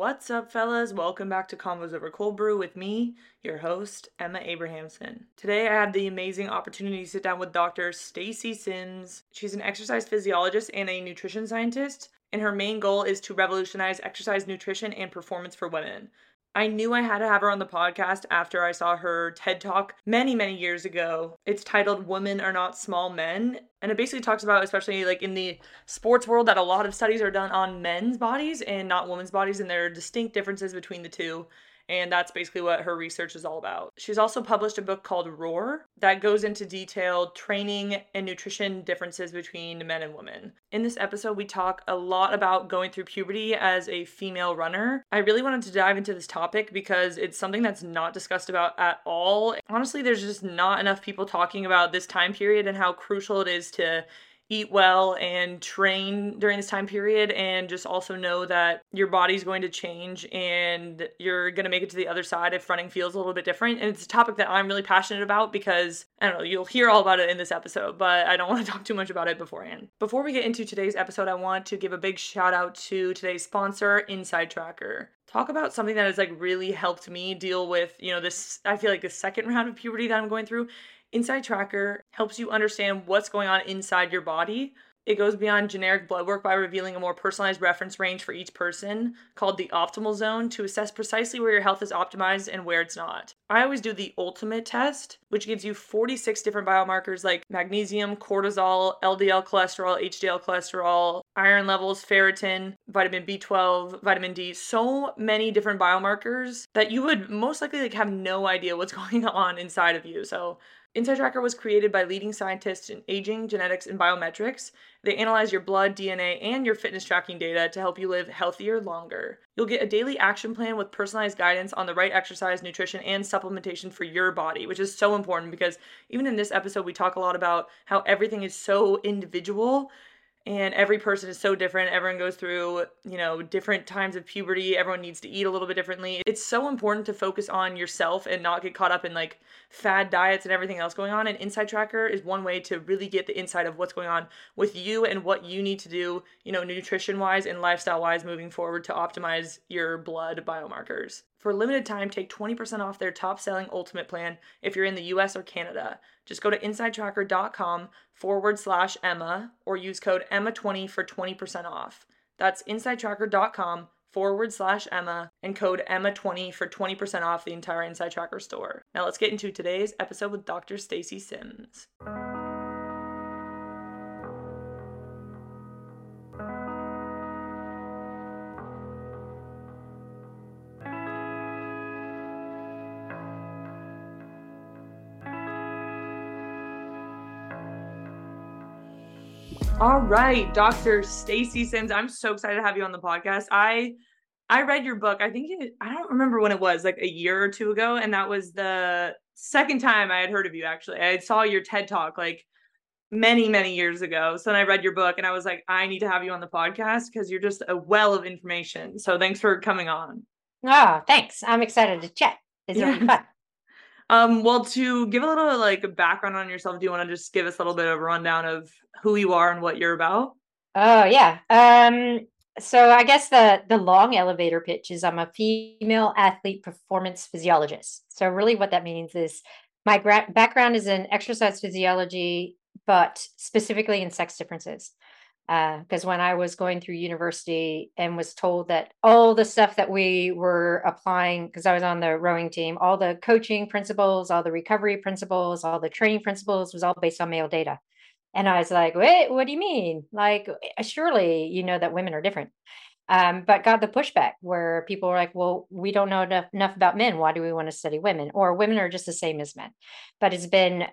What's up, fellas? Welcome back to Convos Over Cold Brew with me, your host, Emma Abrahamson. Today, I had the amazing opportunity to sit down with Dr. Stacy Sims. She's an exercise physiologist and a nutrition scientist, and her main goal is to revolutionize exercise nutrition and performance for women. I knew I had to have her on the podcast after I saw her TED Talk many, many years ago. It's titled Women Are Not Small Men. And it basically talks about, especially like in the sports world, that a lot of studies are done on men's bodies and not women's bodies, and there are distinct differences between the two and that's basically what her research is all about. She's also published a book called Roar that goes into detailed training and nutrition differences between men and women. In this episode, we talk a lot about going through puberty as a female runner. I really wanted to dive into this topic because it's something that's not discussed about at all. Honestly, there's just not enough people talking about this time period and how crucial it is to eat well and train during this time period and just also know that your body's going to change and you're going to make it to the other side if running feels a little bit different and it's a topic that I'm really passionate about because I don't know you'll hear all about it in this episode but I don't want to talk too much about it beforehand. Before we get into today's episode I want to give a big shout out to today's sponsor Inside Tracker talk about something that has like really helped me deal with you know this i feel like the second round of puberty that i'm going through Inside Tracker helps you understand what's going on inside your body. It goes beyond generic blood work by revealing a more personalized reference range for each person called the optimal zone to assess precisely where your health is optimized and where it's not. I always do the ultimate test, which gives you 46 different biomarkers like magnesium, cortisol, LDL cholesterol, HDL cholesterol, iron levels, ferritin, vitamin B12, vitamin D, so many different biomarkers that you would most likely like have no idea what's going on inside of you. So Inside Tracker was created by leading scientists in aging, genetics, and biometrics. They analyze your blood, DNA, and your fitness tracking data to help you live healthier longer. You'll get a daily action plan with personalized guidance on the right exercise, nutrition, and supplementation for your body, which is so important because even in this episode, we talk a lot about how everything is so individual and every person is so different. Everyone goes through you know different times of puberty. Everyone needs to eat a little bit differently. It's so important to focus on yourself and not get caught up in like fad diets and everything else going on. And inside tracker is one way to really get the insight of what's going on with you and what you need to do you know nutrition wise and lifestyle wise moving forward to optimize your blood biomarkers. For a limited time, take 20% off their top selling ultimate plan if you're in the US or Canada. Just go to insidetracker.com forward slash Emma or use code Emma20 for 20% off. That's insidetracker.com forward slash Emma and code Emma20 for 20% off the entire Inside Tracker store. Now let's get into today's episode with Dr. Stacy Sims. All right, Dr. Stacy Sims. I'm so excited to have you on the podcast. I I read your book. I think it, I don't remember when it was, like a year or two ago, and that was the second time I had heard of you. Actually, I saw your TED talk like many many years ago. So then I read your book, and I was like, I need to have you on the podcast because you're just a well of information. So thanks for coming on. Oh, thanks. I'm excited to chat. It's yeah. really fun. Um, well, to give a little like background on yourself, do you want to just give us a little bit of a rundown of who you are and what you're about? Oh yeah. Um, so I guess the the long elevator pitch is I'm a female athlete performance physiologist. So really, what that means is my gra- background is in exercise physiology, but specifically in sex differences because uh, when I was going through university and was told that all the stuff that we were applying, because I was on the rowing team, all the coaching principles, all the recovery principles, all the training principles was all based on male data. And I was like, wait, what do you mean? Like, eh, surely you know that women are different. Um, but got the pushback where people were like, well, we don't know enough, enough about men. Why do we want to study women? Or women are just the same as men. But it's been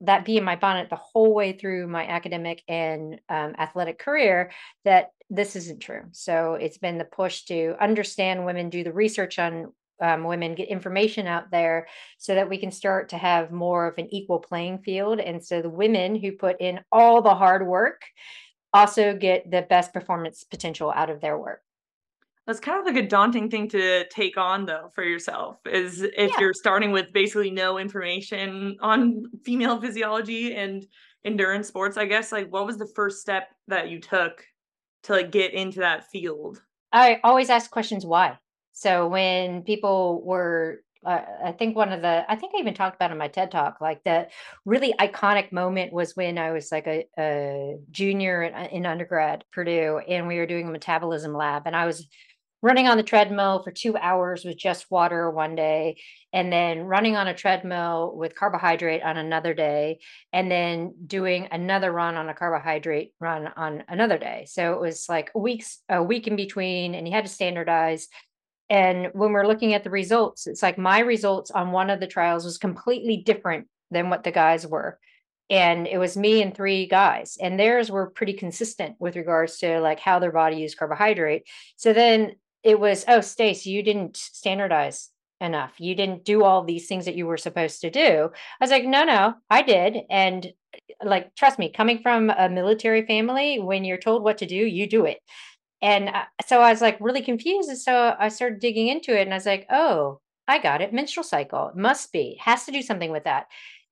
that bee in my bonnet the whole way through my academic and um, athletic career that this isn't true. So it's been the push to understand women, do the research on um, women, get information out there so that we can start to have more of an equal playing field. And so the women who put in all the hard work also get the best performance potential out of their work. That's kind of like a daunting thing to take on though for yourself is if Yeah. you're starting with basically no information on female physiology and endurance sports, I guess like what was the first step that you took to like get into that field? I always ask questions why. So when people were, uh, I think one of the, I think I even talked about in my TED talk, like the really iconic moment was when I was like a, a junior in, in undergrad Purdue, and we were doing a metabolism lab, and I was running on the treadmill for two hours with just water one day, and then running on a treadmill with carbohydrate on another day, and then doing another run on a carbohydrate run on another day. So it was like weeks, a week in between, and you had to standardize. And when we're looking at the results, it's like my results on one of the trials was completely different than what the guys were. And it was me and three guys, and theirs were pretty consistent with regards to like how their body used carbohydrate. So then it was, oh, Stace, you didn't standardize enough. You didn't do all these things that you were supposed to do. I was like, no, no, I did. And like, trust me, coming from a military family, when you're told what to do, you do it. And uh, so I was like really confused. And so I started digging into it and I was like, oh, I got it. Menstrual cycle. Must be, has to do something with that.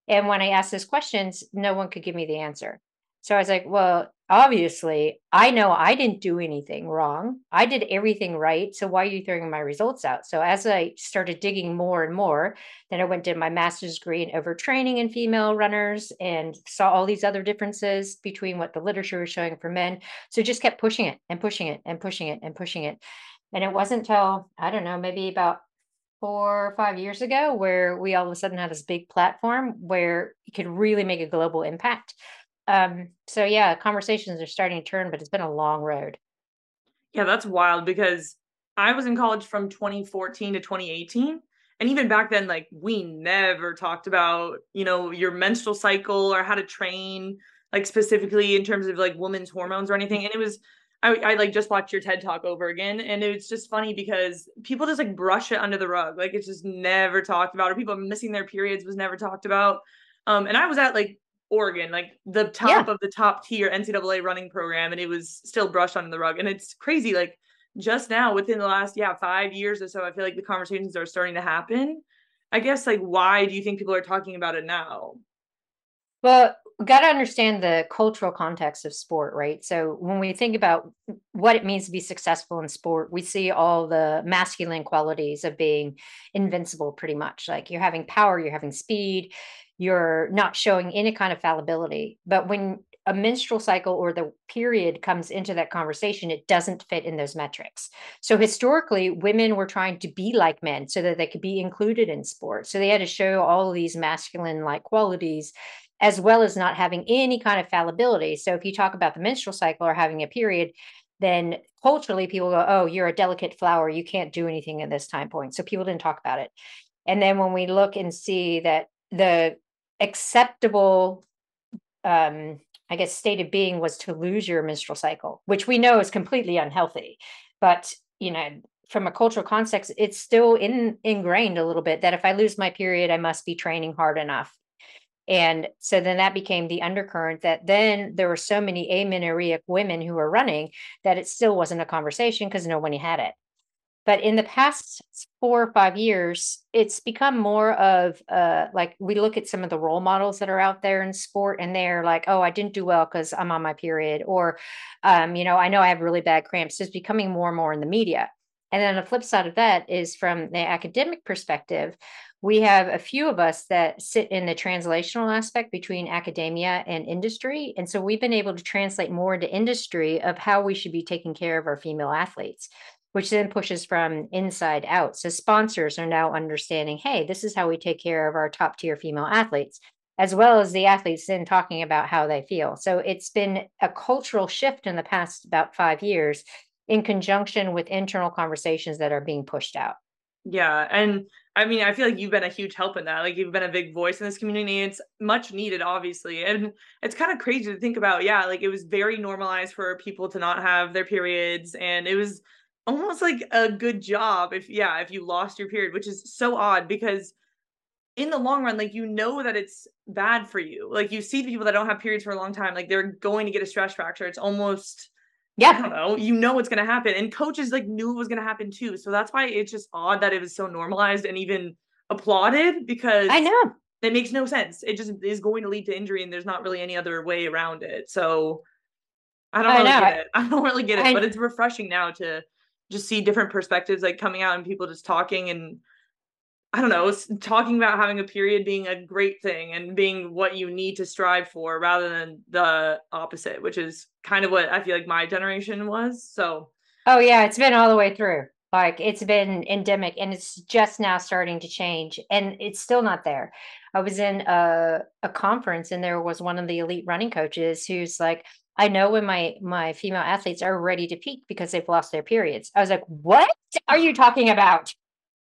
And when I asked those questions, no one could give me the answer. So I was like, well, obviously, I know I didn't do anything wrong. I did everything right. So why are you throwing my results out? So as I started digging more and more, then I went to my master's degree in overtraining in female runners and saw all these other differences between what the literature was showing for men. So just kept pushing it and pushing it and pushing it and pushing it. And it wasn't until, I don't know, maybe about four or five years ago where we all of a sudden had this big platform where you could really make a global impact. Um, so yeah, conversations are starting to turn, but it's been a long road. Yeah, that's wild because I was in college from 2014 to 2018. And even back then, like we never talked about, you know, your menstrual cycle or how to train, like specifically in terms of like women's hormones or anything. And it was, I, I like just watched your TED talk over again. And it's just funny because people just like brush it under the rug. Like it's just never talked about, or people missing their periods was never talked about. Um, and I was at like Oregon, like the top Yeah. of the top tier NCAA running program, and it was still brushed under the rug. And it's crazy, like just now within the last yeah five years or so, I feel like the conversations are starting to happen. I guess like why do you think people are talking about it now? Well, got to understand the cultural context of sport, right? So when we think about what it means to be successful in sport, we see all the masculine qualities of being invincible, pretty much. Like you're having power, you're having speed, you're not showing any kind of fallibility. But when a menstrual cycle or the period comes into that conversation, it doesn't fit in those metrics. So historically, women were trying to be like men so that they could be included in sport. So they had to show all these masculine like qualities as well as not having any kind of fallibility. So if you talk about the menstrual cycle or having a period, then culturally people go, "Oh, you're a delicate flower. You can't do anything at this time point." So people didn't talk about it. And then when we look and see that the acceptable um I guess state of being was to lose your menstrual cycle, which we know is completely unhealthy. But, you know, from a cultural context, it's still in ingrained a little bit that if I lose my period, I must be training hard enough. And so then that became the undercurrent that then there were so many amenorrheic women who were running that it still wasn't a conversation because nobody had it. But in the past four or five years, it's become more of uh, like we look at some of the role models that are out there in sport, and they're like, "Oh, I didn't do well because I'm on my period," or, um, you know, I know I have really bad cramps. It's becoming more and more in the media. And then the flip side of that is from the academic perspective, we have a few of us that sit in the translational aspect between academia and industry. And so we've been able to translate more into industry of how we should be taking care of our female athletes, which then pushes from inside out. So sponsors are now understanding hey, this is how we take care of our top tier female athletes. As well as the athletes then talking about how they feel. So it's been a cultural shift in the past about five years in conjunction with internal conversations that are being pushed out. Yeah. And I mean, I feel like you've been a huge help in that. Like you've been a big voice in this community. It's much needed, obviously. And it's kind of crazy to think about. Yeah, like it was very normalized for people to not have their periods. And it was almost like a good job if yeah, if you lost your period, which is so odd because in the long run, like you know that it's bad for you. Like you see people that don't have periods for a long time, like they're going to get a stress fracture. It's almost yeah, I don't know. You know what's gonna happen, and coaches like knew it was gonna happen too. So that's why it's just odd that it was so normalized and even applauded because I know it makes no sense. It just is going to lead to injury, and there's not really any other way around it. So I don't really I get it. I don't really get it, I, but it's refreshing now to just see different perspectives like coming out and people just talking and I don't know, talking about having a period being a great thing and being what you need to strive for rather than the opposite, which is kind of what I feel like my generation was. So, oh, yeah, it's been all the way through. Like it's been endemic and it's just now starting to change and it's still not there. I was in a, a conference and there was one of the elite running coaches who's like, I know when my my female athletes are ready to peak because they've lost their periods. I was like, what are you talking about?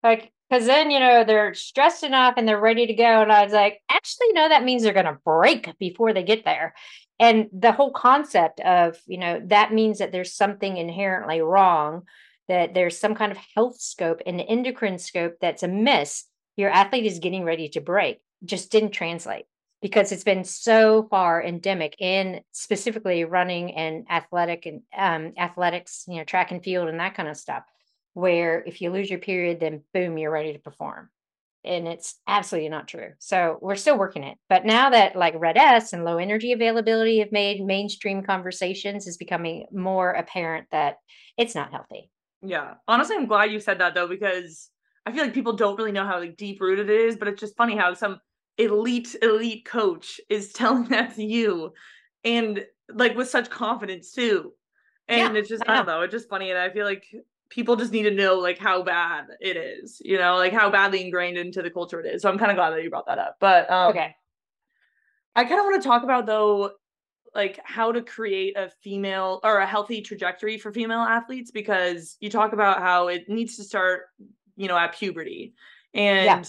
Like because then you know they're stressed enough and they're ready to go and i was like actually no that means they're going to break before they get there and the whole concept of you know that means that there's something inherently wrong that there's some kind of health scope and endocrine scope that's amiss your athlete is getting ready to break just didn't translate because it's been so far endemic in specifically running and athletic and um, athletics you know track and field and that kind of stuff where if you lose your period, then boom, you're ready to perform. And it's absolutely not true. So we're still working it. But now that like RED-S and low energy availability have made mainstream conversations, is becoming more apparent that it's not healthy. Yeah. Honestly, I'm glad you said that though, because I feel like people don't really know how like deep rooted it is, but it's just funny how some elite, elite coach is telling that to you and like with such confidence too. And yeah, it's just, I, I don't know, it's just funny. And I feel like people just need to know like how bad it is, you know, like how badly ingrained into the culture it is. So I'm kind of glad that you brought that up. But um, okay. I kind of want to talk about though, like how to create a female or a healthy trajectory for female athletes because you talk about how it needs to start, you know, at puberty. And yeah.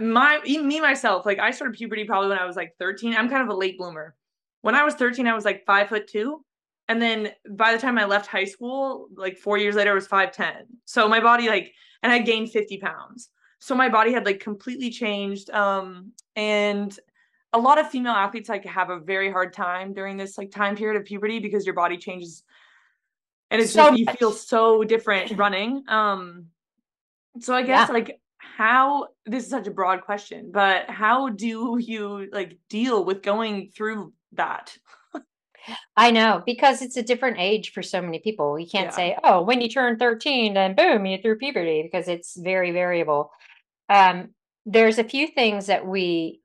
My me myself, like I started puberty probably when I was like 13. I'm kind of a late bloomer. When I was 13, I was like five foot two and then by the time I left high school, like four years later, I was 5'10. So my body, like, and I gained 50 pounds. So my body had like completely changed. Um, and a lot of female athletes like have a very hard time during this like time period of puberty because your body changes and it's so just you feel so different running. Um, so I guess yeah. like how this is such a broad question, but how do you like deal with going through that? I know because it's a different age for so many people. You can't yeah. say, "Oh, when you turn 13, then boom, you're through puberty," because it's very variable. Um, there's a few things that we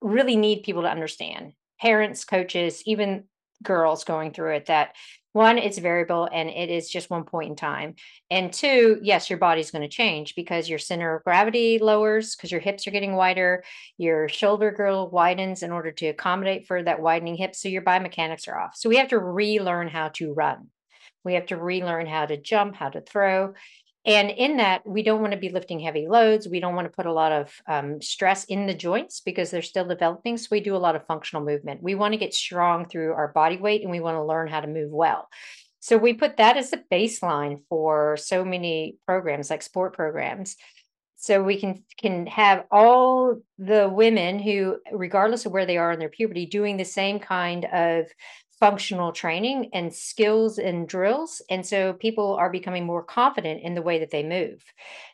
really need people to understand. Parents, coaches, even girls going through it that one it's variable and it is just one point in time. And two yes your body's going to change because your center of gravity lowers because your hips are getting wider your shoulder girdle widens in order to accommodate for that widening hip so your biomechanics are off. So we have to relearn how to run. We have to relearn how to jump how to throw and in that, we don't want to be lifting heavy loads. We don't want to put a lot of um, stress in the joints because they're still developing. So we do a lot of functional movement. We want to get strong through our body weight and we want to learn how to move well. So we put that as the baseline for so many programs like sport programs. So we can can have all the women who, regardless of where they are in their puberty, doing the same kind of functional training and skills and drills. And so people are becoming more confident in the way that they move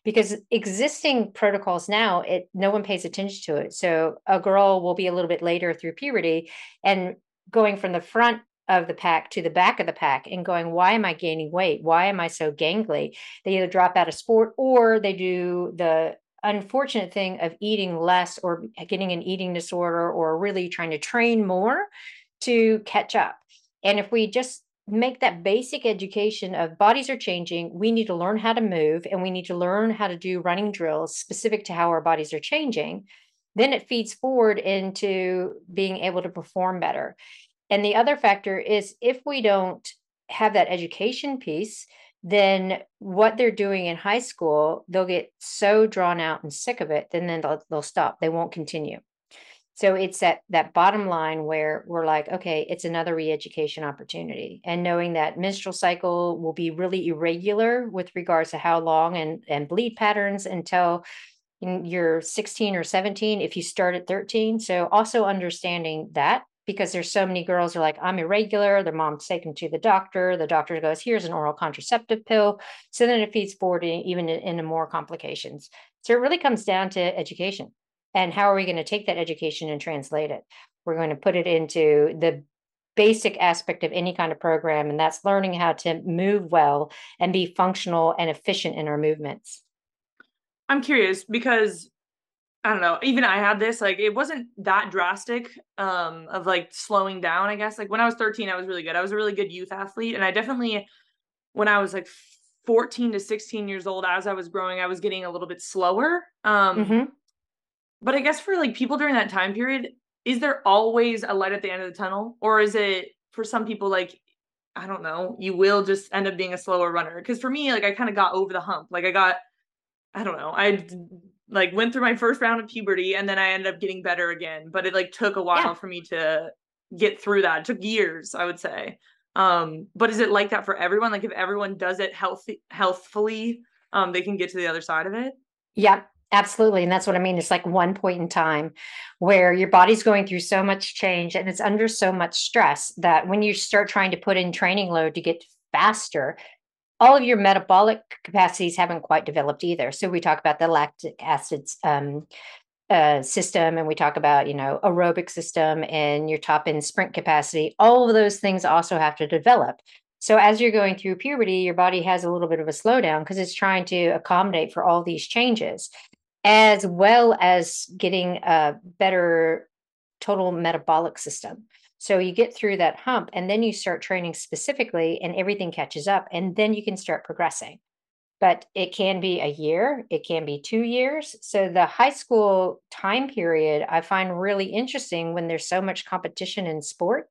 because existing protocols now, it no one pays attention to it. So a girl will be a little bit later through puberty and going from the front of the pack to the back of the pack and going, why am I gaining weight? Why am I so gangly? They either drop out of sport or they do the unfortunate thing of eating less or getting an eating disorder or really trying to train more to catch up. And if we just make that basic education of bodies are changing, we need to learn how to move and we need to learn how to do running drills specific to how our bodies are changing, then it feeds forward into being able to perform better. And the other factor is if we don't have that education piece, then what they're doing in high school, they'll get so drawn out and sick of it, then then they'll, they'll stop. They won't continue. So it's that that bottom line where we're like, okay, it's another re-education opportunity, and knowing that menstrual cycle will be really irregular with regards to how long and and bleed patterns until you're 16 or 17 if you start at 13 so also understanding that because there's so many girls are like i'm irregular their mom's taken to the doctor the doctor goes here's an oral contraceptive pill. So then it feeds forward even into more complications. So it really comes down to education and how are we going to take that education and translate it we're going to put it into the basic aspect of any kind of program and that's learning how to move well and be functional and efficient in our movements i'm curious because I don't know. Even I had this, like, it wasn't that drastic um, of like slowing down, I guess. Like, when I was 13, I was really good. I was a really good youth athlete. And I definitely, when I was like 14 to 16 years old, as I was growing, I was getting a little bit slower. Um, mm-hmm. But I guess for like people during that time period, is there always a light at the end of the tunnel? Or is it for some people like, I don't know, you will just end up being a slower runner? Because for me, like, I kind of got over the hump. Like, I got, I don't know, I like went through my first round of puberty and then I ended up getting better again. But it like took a while yeah. for me to get through that. It took years, I would say. Um, but is it like that for everyone? Like if everyone does it healthy healthfully, um, they can get to the other side of it? Yeah, absolutely. And that's what I mean. It's like one point in time where your body's going through so much change and it's under so much stress that when you start trying to put in training load to get faster, all of your metabolic capacities haven't quite developed either. So we talk about the lactic acids um, uh, system, and we talk about you know aerobic system and your top end sprint capacity. All of those things also have to develop. So as you're going through puberty, your body has a little bit of a slowdown because it's trying to accommodate for all these changes, as well as getting a better total metabolic system. So you get through that hump and then you start training specifically and everything catches up and then you can start progressing. But it can be a year, it can be two years. So the high school time period I find really interesting when there's so much competition in sport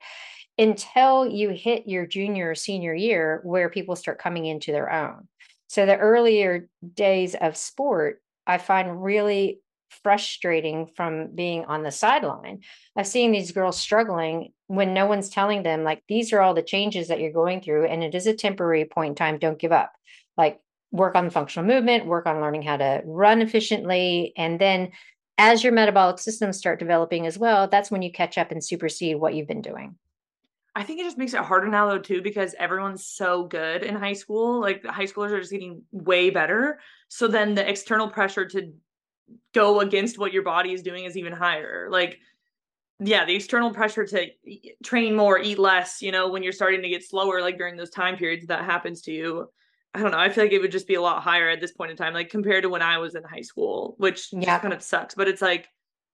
until you hit your junior or senior year where people start coming into their own. So the earlier days of sport I find really frustrating from being on the sideline. Of seeing these girls struggling when no one's telling them like these are all the changes that you're going through and it is a temporary point in time don't give up. Like work on the functional movement work on learning how to run efficiently and then as your metabolic systems start developing as well that's when you catch up and supersede what you've been doing I think it just makes it harder now though too because everyone's so good in high school. Like the high schoolers are just getting way better. So then the external pressure to go against what your body is doing is even higher. Like, yeah, the external pressure to train more, eat less, you know, when you're starting to get slower, like during those time periods that happens to you. I don't know. I feel like it would just be a lot higher at this point in time, like compared to when I was in high school, which yeah. kind of sucks. But it's like,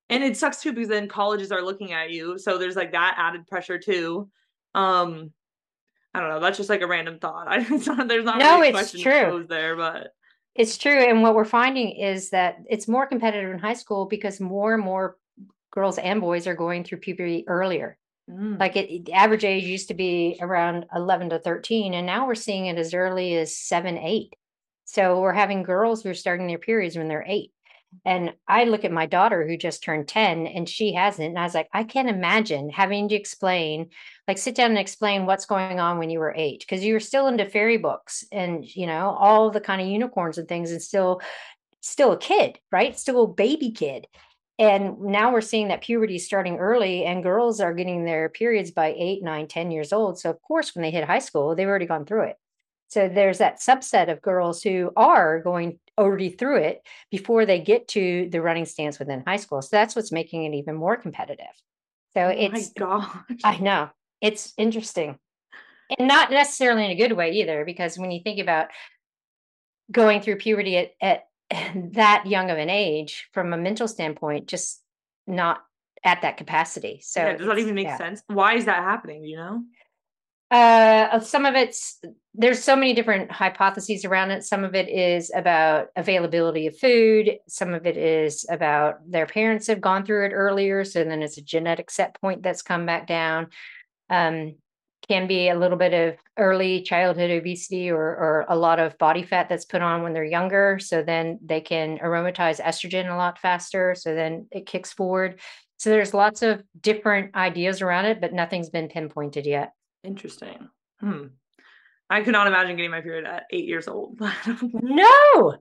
and it sucks too because then colleges are looking at you, so there's like that added pressure too. Um, I don't know. That's just like a random thought. I, it's not, there's not no, really it's true. there, but it's true. And what we're finding is that it's more competitive in high school because more and more girls and boys are going through puberty earlier. Mm. Like it, the average age used to be around 11 to 13, and now we're seeing it as early as seven, eight. So we're having girls who are starting their periods when they're eight. And I look at my daughter who just turned 10 and she hasn't. And I was like, I can't imagine having to explain, like sit down and explain what's going on when you were eight, because you were still into fairy books and, you know, all the kind of unicorns and things and still, still a kid, right? Still a baby kid. And now we're seeing that puberty is starting early and girls are getting their periods by eight, nine, 10 years old. So, of course, when they hit high school, they've already gone through it. So there's that subset of girls who are going already through it before they get to the running stance within high school. So that's what's making it even more competitive. So oh it's I know. It's interesting. And not necessarily in a good way either, because when you think about going through puberty at, at that young of an age from a mental standpoint, just not at that capacity. So yeah, does that even make yeah. sense? Why is that happening? You know? Uh, some of it's there's so many different hypotheses around it. Some of it is about availability of food. Some of it is about their parents have gone through it earlier, so then it's a genetic set point that's come back down. Um, can be a little bit of early childhood obesity or, or a lot of body fat that's put on when they're younger. So then they can aromatize estrogen a lot faster. So then it kicks forward. So there's lots of different ideas around it, but nothing's been pinpointed yet. Interesting. Hmm. I could not imagine getting my period at eight years old. no,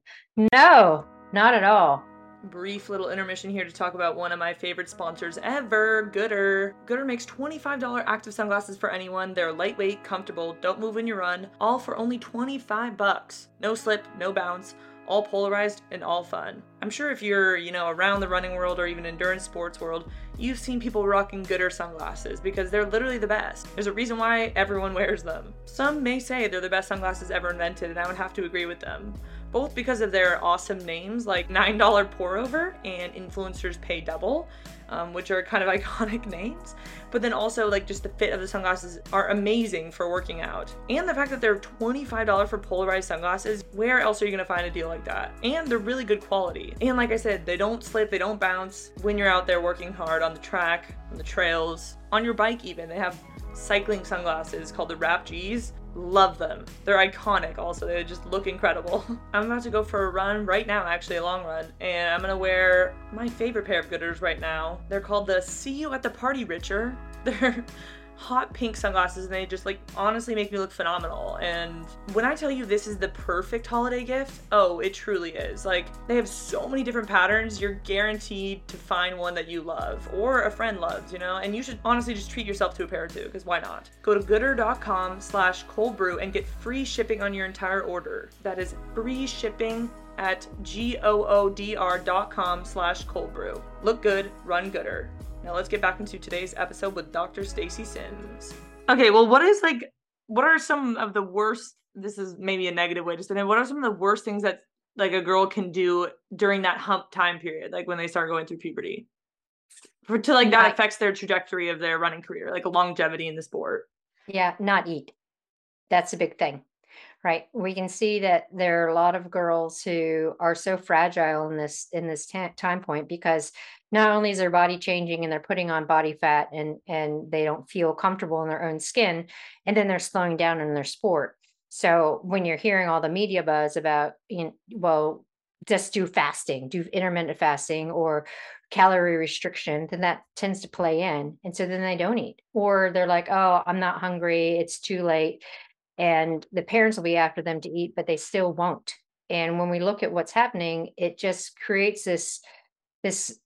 no, not at all brief little intermission here to talk about one of my favorite sponsors ever, Goodr. Goodr makes $25 active sunglasses for anyone. They're lightweight, comfortable, don't move when you run, all for only 25 bucks. No slip, no bounce all polarized and all fun. I'm sure if you're, you know, around the running world or even endurance sports world, you've seen people rocking Goodr sunglasses because they're literally the best. There's a reason why everyone wears them. Some may say they're the best sunglasses ever invented, and I would have to agree with them both because of their awesome names like $9 pour over and influencers pay double um, which are kind of iconic names. But then also like just the fit of the sunglasses are amazing for working out. And the fact that they're $25 for polarized sunglasses where else are you to find a deal like that? And they're really good quality. And like i said they don't slip they don't bounce when you're out there working hard on the track on the trails on your bike even. They have cycling sunglasses called the Wrap G's Love them. They're iconic also. They just look incredible. I'm about to go for a run right now, actually a long run, and I'm gonna wear my favorite pair of Goodrs right now. They're called the See You at the Party Richter. They're hot pink sunglasses and they just like honestly make me look phenomenal. And when I tell you this is the perfect holiday gift, oh, it truly is. Like they have so many different patterns, you're guaranteed to find one that you love or a friend loves, you know? And you should honestly just treat yourself to a pair too, because why not? Go to goodr.com slash cold brew and get free shipping on your entire order. That is free shipping at goodr.com slash cold brew. Look good, run Goodr. Now let's get back into today's episode with Dr. Stacy Sims. Okay, well, what is like, what are some of the worst? This is maybe a negative way to say it. What are some of the worst things that like a girl can do during that hump time period, like when they start going through puberty, for to like that affects their trajectory of their running career, like a longevity in the sport. Yeah, not eat. That's a big thing right we can see that there are a lot of girls who are so fragile in this in this t- time point because not only is their body changing and they're putting on body fat and and they don't feel comfortable in their own skin and then they're slowing down in their sport. So when you're hearing all the media buzz about you know, well just do fasting do intermittent fasting or calorie restriction then that tends to play in and so then they don't eat. Or they're like oh i'm not hungry it's too late and the parents will be after them to eat but they still won't. And when we look at what's happening it just creates this this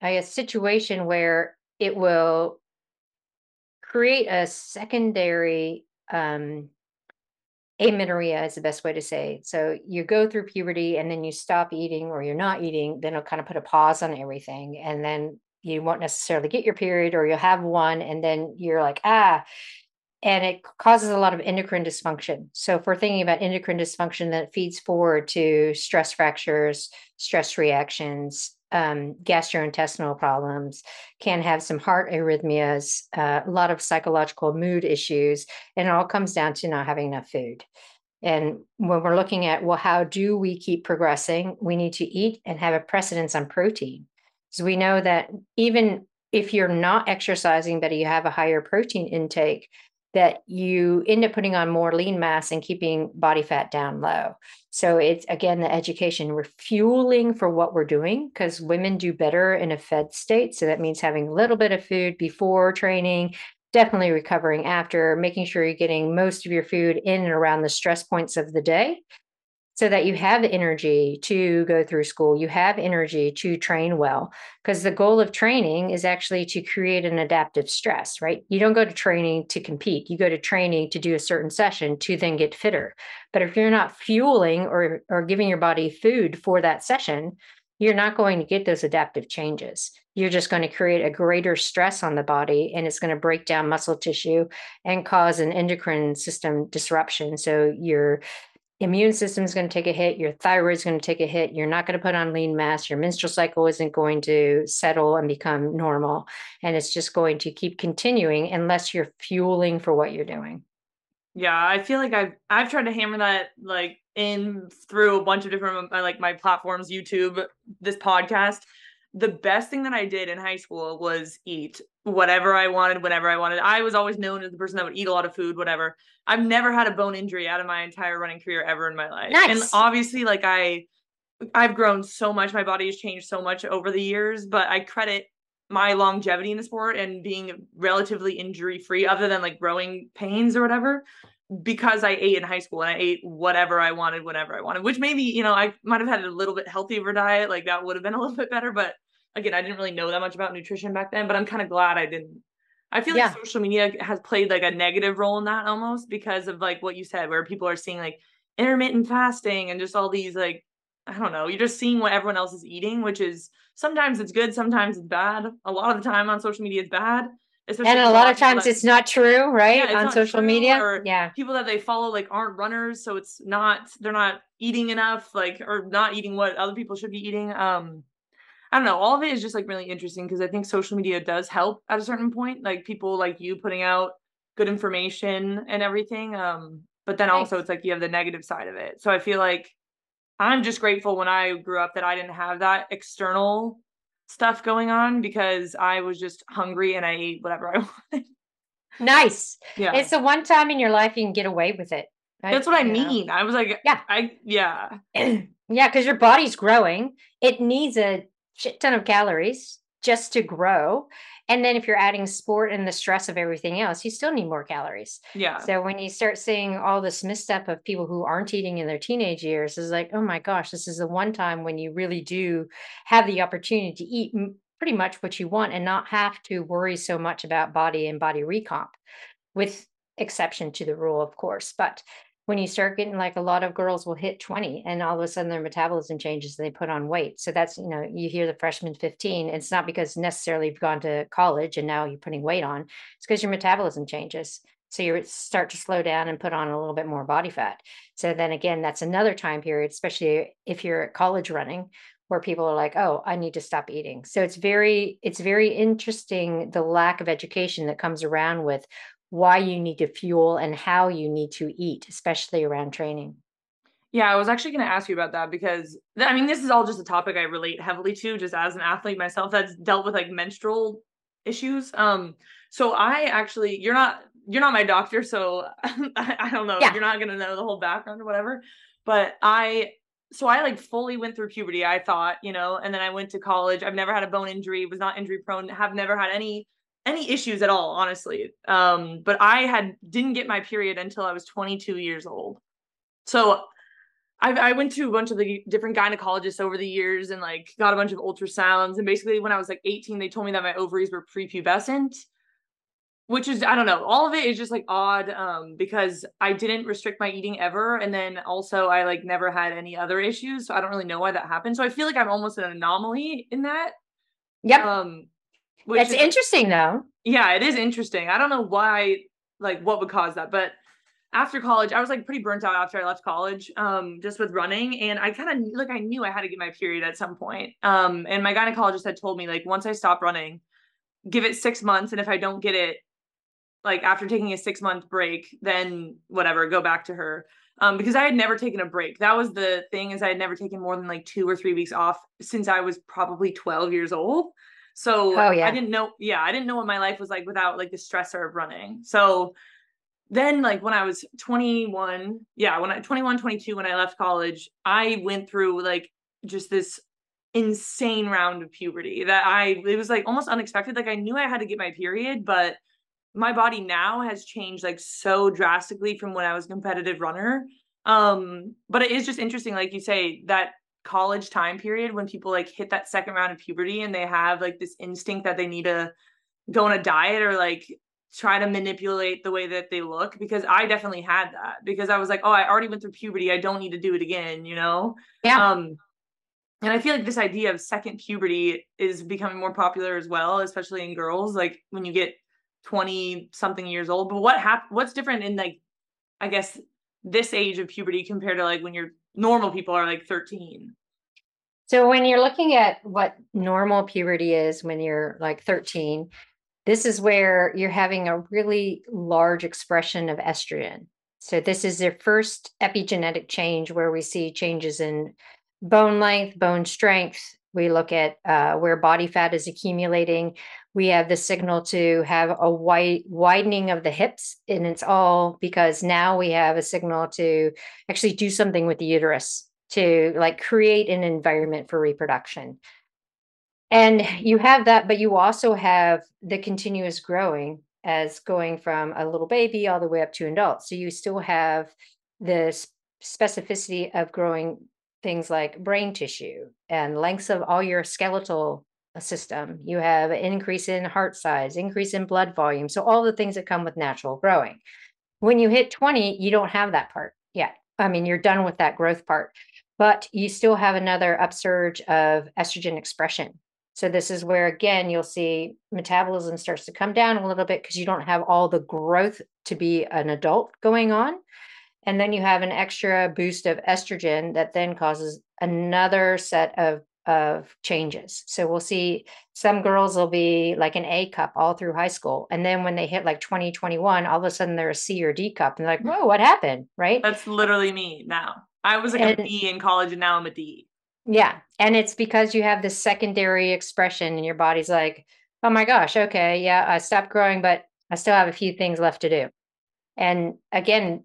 I guess, situation where it will create a secondary um, amenorrhea is the best way to say. So you go through puberty and then you stop eating or you're not eating, then it'll kind of put a pause on everything. And then you won't necessarily get your period or you'll have one and then you're like, ah, and it causes a lot of endocrine dysfunction. So if we're thinking about endocrine dysfunction that feeds forward to stress fractures, stress reactions, um, gastrointestinal problems, can have some heart arrhythmias, uh, a lot of psychological mood issues, and it all comes down to not having enough food. And when we're looking at, well, how do we keep progressing? We need to eat and have a precedence on protein. So we know that even if you're not exercising, but you have a higher protein intake, that you end up putting on more lean mass and keeping body fat down low. So it's again the education, We're fueling for what we're doing because women do better in a fed state. So that means having a little bit of food before training, definitely recovering after, making sure you're getting most of your food in and around the stress points of the day so that you have energy to go through school, you have energy to train well. Because the goal of training is actually to create an adaptive stress, right? You don't go to training to compete, you go to training to do a certain session to then get fitter. But if you're not fueling or, or giving your body food for that session, you're not going to get those adaptive changes. You're just going to create a greater stress on the body and it's going to break down muscle tissue and cause an endocrine system disruption. So your immune system is going to take a hit, your thyroid is going to take a hit, you're not going to put on lean mass, your menstrual cycle isn't going to settle and become normal. And it's just going to keep continuing unless you're fueling for what you're doing. Yeah, I feel like I've I've tried to hammer that like in through a bunch of different uh, like my platforms, YouTube, this podcast. The best thing that I did in high school was eat whatever I wanted, whenever I wanted. I was always known as the person that would eat a lot of food, whatever. I've never had a bone injury out of my entire running career ever in my life. Nice. And obviously, like I I've grown so much, my body has changed so much over the years, but I credit my longevity in the sport and being relatively injury free, other than like growing pains or whatever, because I ate in high school and I ate whatever I wanted whenever I wanted, which maybe, you know, I might have had a little bit healthier diet. Like that would have been a little bit better. But again, I didn't really know that much about nutrition back then, but I'm kind of glad I didn't. I feel Yeah. like social media has played like a negative role in that almost because of like what you said, where people are seeing like intermittent fasting and just all these like I don't know, you're just seeing what everyone else is eating, which is sometimes it's good, sometimes it's bad. A lot of the time on social media it's bad. Especially and a lot of times that- it's not true, right? Yeah, On social media. or- Yeah. people that they follow like aren't runners, so it's not they're not eating enough, like or not eating what other people should be eating. Um I don't know. All of it is just like really interesting because I think social media does help at a certain point. Like people like you putting out good information and everything. Um, but then also Nice. it's like you have the negative side of it. So I feel like I'm just grateful when I grew up that I didn't have that external stuff going on because I was just hungry and I ate whatever I wanted. Nice. Yeah. It's the one time in your life you can get away with it. right? That's what I You know? mean. I was like, Yeah. I yeah. yeah, because your body's growing. It needs a shit ton of calories just to grow. And then if you're adding sport and the stress of everything else, you still need more calories. Yeah. So when you start seeing all this misstep of people who aren't eating in their teenage years, is like, oh my gosh, this is the one time when you really do have the opportunity to eat m- pretty much what you want and not have to worry so much about body and body recomp, with exception to the rule, of course. But when you start getting like a lot of girls will hit 20 and all of a sudden their metabolism changes and they put on weight. So that's, you know, you hear the freshman 15. It's not because necessarily you've gone to college and now you're putting weight on, it's because your metabolism changes. So you start to slow down and put on a little bit more body fat. So then again, that's another time period, especially if you're at college running, where people are like, "Oh, I need to stop eating." So it's very, it's very interesting the lack of education that comes around with why you need to fuel and how you need to eat, especially around training. Yeah, I was actually going to ask you about that because I mean, this is all just a topic I relate heavily to just as an athlete myself that's dealt with like menstrual issues. Um so I actually you're not you're not my doctor so I, I don't know. Yeah. You're not going to know the whole background or whatever. But I so I like fully went through puberty, I thought, you know, and then I went to college. I've never had a bone injury, was not injury prone, have never had any any issues at all, honestly. Um but I had didn't get my period until I was 22 years old. So I, I went to a bunch of the different gynecologists over the years and like got a bunch of ultrasounds. And basically, when I was like 18, they told me that my ovaries were prepubescent, which is, I don't know, all of it is just like odd um, because I didn't restrict my eating ever. And then also, I like never had any other issues. So I don't really know why that happened. So I feel like I'm almost an anomaly in that. Yep. Um, which That's is- interesting though. yeah, it is interesting. I don't know why, like, what would cause that, but after college, I was like pretty burnt out after I left college, um, just with running, and I kind of like I knew I had to get my period at some point. Um, and my gynecologist had told me like once I stop running, give it six months, and if I don't get it, like after taking a six month break, then whatever, go back to her. Um, because I had never taken a break. That was the thing is I had never taken more than like two or three weeks off since I was probably 12 years old. So Oh, yeah. I didn't know, yeah, I didn't know what my life was like without like the stressor of running. So then like when I was 21, yeah, when I 21, 22, when I left college, I went through like just this insane round of puberty that I it was like almost unexpected. Like I knew I had to get my period, but my body now has changed like so drastically from when I was a competitive runner. Um, but it is just interesting, like you say, that college time period when people like hit that second round of puberty and they have like this instinct that they need to go on a diet or like try to manipulate the way that they look because I definitely had that because I was like, oh, I already went through puberty. I don't need to do it again, you know? Yeah. Um, and I feel like this idea of second puberty is becoming more popular as well, especially in girls, like when you get 20 something years old. But what hap- what's different in like, I guess, this age of puberty compared to like when you're normal people are like 13? So when you're looking at what normal puberty is when you're like 13, this is where you're having a really large expression of estrogen. So this is their first epigenetic change where we see changes in bone length, bone strength, We look at uh, where body fat is accumulating. We have the signal to have a wide widening of the hips, and it's all because now we have a signal to actually do something with the uterus to like create an environment for reproduction. And you have that, but you also have the continuous growing as going from a little baby all the way up to an adult. So you still have the specificity of growing things like brain tissue and lengths of all your skeletal system. You have an increase in heart size, increase in blood volume. So all the things that come with natural growing. When you hit 20, you don't have that part yet. I mean, you're done with that growth part, but you still have another upsurge of estrogen expression. So this is where again you'll see metabolism starts to come down a little bit because you don't have all the growth to be an adult going on. And then you have an extra boost of estrogen that then causes another set of of changes. So we'll see some girls will be like an A cup all through high school. And then when they hit like 2021, all of a sudden they're a C or D cup. And they're like, whoa, what happened? Right. That's literally me now. I was like and, a B in college and now I'm a D. Yeah. And it's because you have this secondary expression and your body's like, oh my gosh, okay, yeah, I stopped growing, but I still have a few things left to do. And again,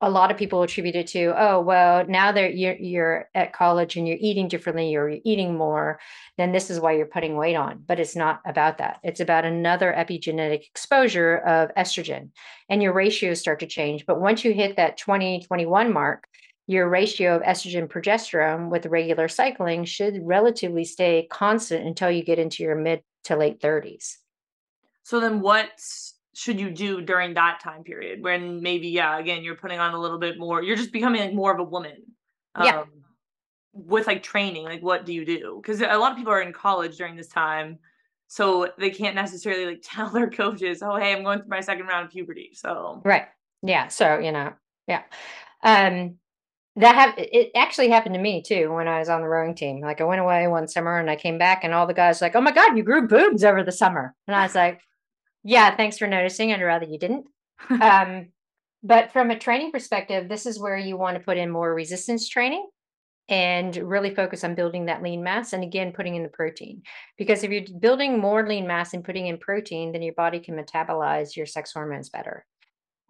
a lot of people attribute it to, oh, well, now that you're, you're at college and you're eating differently or you're eating more, then this is why you're putting weight on. But it's not about that. It's about another epigenetic exposure of estrogen and your ratios start to change. But once you hit that 2021 mark, your ratio of estrogen progesterone with regular cycling should relatively stay constant until you get into your mid to late 30s. So then what should you do during that time period when maybe yeah again you're putting on a little bit more you're just becoming like more of a woman um, yeah with like training like what do you do? Because a lot of people are in college during this time so they can't necessarily like tell their coaches oh hey i'm going through my second round of puberty so. Right. Yeah so you know yeah. Um that have it actually happened to me too when I was on the rowing team. Like I went away one summer and I came back and all the guys like, "Oh my god, you grew boobs over the summer." And I was like, "Yeah, thanks for noticing. I'd rather you didn't." um, but from a training perspective, this is where you want to put in more resistance training and really focus on building that lean mass and again putting in the protein because if you're building more lean mass and putting in protein then your body can metabolize your sex hormones better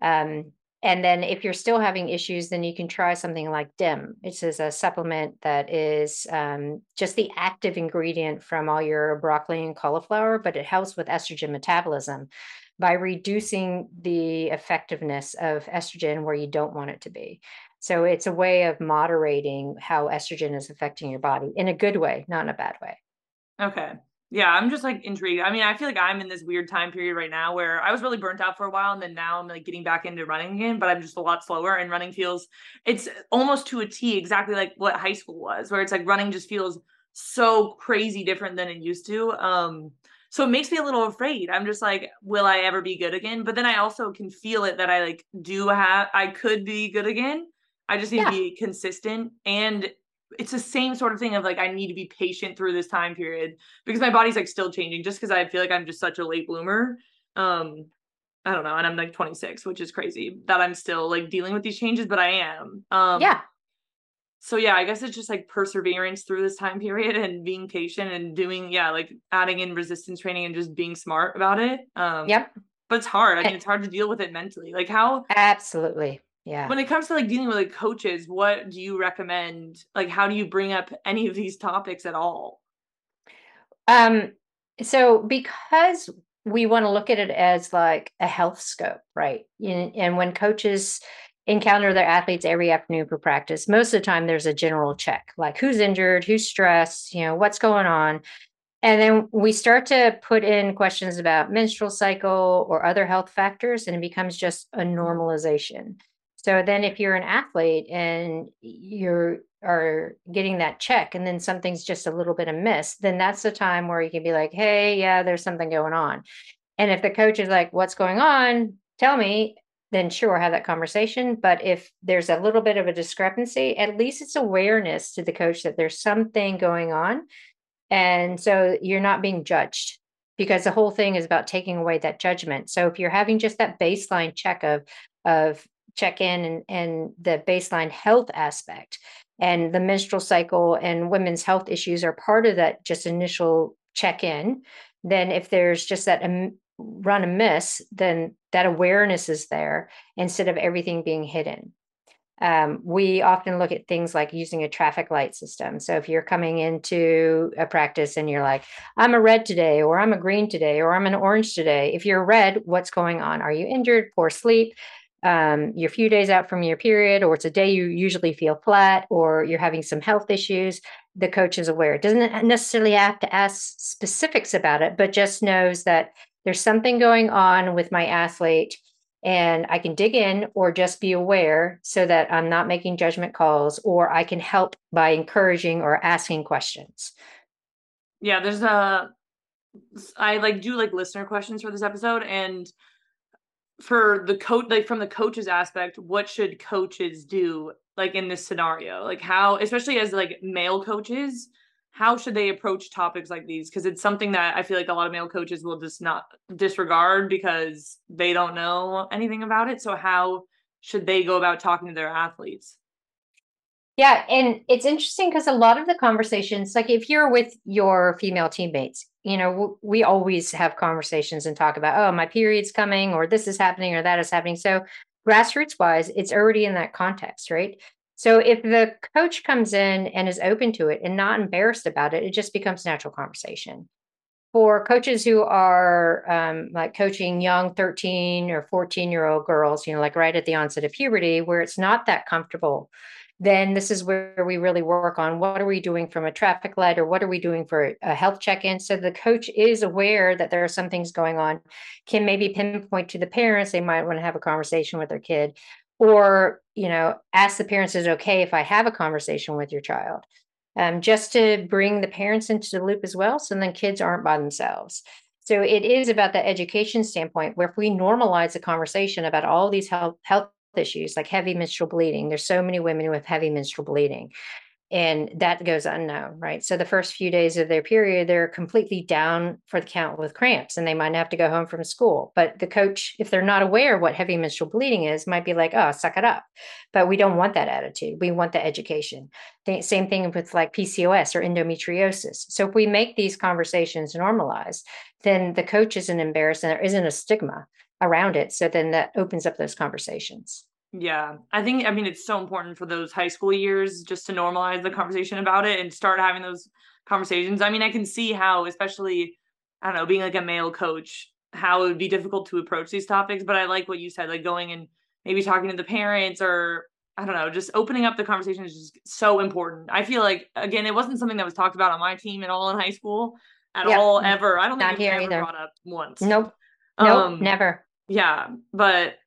um, and then if you're still having issues, then you can try something like DIM. It is is a supplement that is um, just the active ingredient from all your broccoli and cauliflower, but it helps with estrogen metabolism by reducing the effectiveness of estrogen where you don't want it to be. So it's a way of moderating how estrogen is affecting your body in a good way, not in a bad way. Okay yeah, I'm just like intrigued. I mean, I feel like I'm in this weird time period right now where I was really burnt out for a while and then now I'm like getting back into running again, but I'm just a lot slower and running feels it's almost to a T exactly like what high school was, where it's like running just feels so crazy different than it used to. Um so it makes me a little afraid. I'm just like, will I ever be good again? But then I also can feel it that I like do have I could be good again. I just need yeah. to be consistent and it's the same sort of thing of like I need to be patient through this time period because my body's like still changing just because I feel like I'm just such a late bloomer. Um I don't know, and I'm like 26, which is crazy that I'm still like dealing with these changes, but I am. Um Yeah. So yeah, I guess it's just like perseverance through this time period and being patient and doing yeah, like adding in resistance training and just being smart about it. Um Yep. But it's hard. I mean, it's hard to deal with it mentally. Like how Absolutely yeah. When it comes to like dealing with like coaches what do you recommend like how do you bring up any of these topics at all? Um so because we want to look at it as like a health scope right? And, when coaches encounter their athletes every afternoon for practice most of the time there's a general check like who's injured who's stressed you know what's going on? And then we start to put in questions about menstrual cycle or other health factors and it becomes just a normalization so then if you're an athlete and you're are getting that check and then something's just a little bit amiss, then that's the time where you can be like, hey, yeah, there's something going on. And if the coach is like, what's going on? Tell me, then sure, have that conversation. But if there's a little bit of a discrepancy, at least it's awareness to the coach that there's something going on. And so you're not being judged because the whole thing is about taking away that judgment. So if you're having just that baseline check of, of check in and, and the baseline health aspect and the menstrual cycle and women's health issues are part of that just initial check in, then if there's just that run amiss, then that awareness is there instead of everything being hidden. Um, we often look at things like using a traffic light system. So if you're coming into a practice and you're like, I'm a red today, or I'm a green today, or I'm an orange today, if you're red, what's going on? Are you injured, poor sleep? Um, you're a few days out from your period, or it's a day you usually feel flat, or you're having some health issues. The coach is aware. It doesn't necessarily have to ask specifics about it, but just knows that there's something going on with my athlete and I can dig in or just be aware so that I'm not making judgment calls or I can help by encouraging or asking questions. Yeah, there's a I like do like listener questions for this episode and for the coach like from the coach's aspect, what should coaches do like in this scenario? Like how especially as like male coaches, how should they approach topics like these? Because it's something that i feel like a lot of male coaches will just not disregard because they don't know anything about it. So how should they go about talking to their athletes yeah and it's interesting because a lot of the conversations like if you're with your female teammates you know we always have conversations and talk about oh my period's coming or this is happening or that is happening so grassroots wise it's already in that context right so if the coach comes in and is open to it and not embarrassed about it, it just becomes natural conversation. For coaches who are um, like coaching young 13 or 14 year old girls, you know, like right at the onset of puberty, where it's not that comfortable then this is where we really work on what are we doing from a traffic light or what are we doing for a health check-in? So the coach is aware that there are some things going on can maybe pinpoint to the parents they might want to have a conversation with their kid or you know ask the parents is okay if i have a conversation with your child? Um, just to bring the parents into the loop as well so then kids aren't by themselves. So it is about the education standpoint where if we normalize the conversation about all these health health issues like heavy menstrual bleeding there's so many women with heavy menstrual bleeding and that goes unknown, right? So the first few days of their period, they're completely down for the count with cramps and they might have to go home from school. But the coach, if they're not aware what heavy menstrual bleeding is, might be like, oh, suck it up. But we don't want that attitude. We want the education. The same thing with like PCOS or endometriosis. So if we make these conversations normalized, then the coach isn't embarrassed and there isn't a stigma around it. So then that opens up those conversations. Yeah. I think I mean it's so important for those high school years just to normalize the conversation about it and start having those conversations. I mean, I can see how especially I don't know, being like a male coach, how it would be difficult to approach these topics, but I like what you said like going and maybe talking to the parents or I don't know, just opening up the conversation is just so important. I feel like again, it wasn't something that was talked about on my team at all in high school at yep. all ever. I don't Not think it was ever either. brought up once. Nope. Nope, um, never. Yeah, but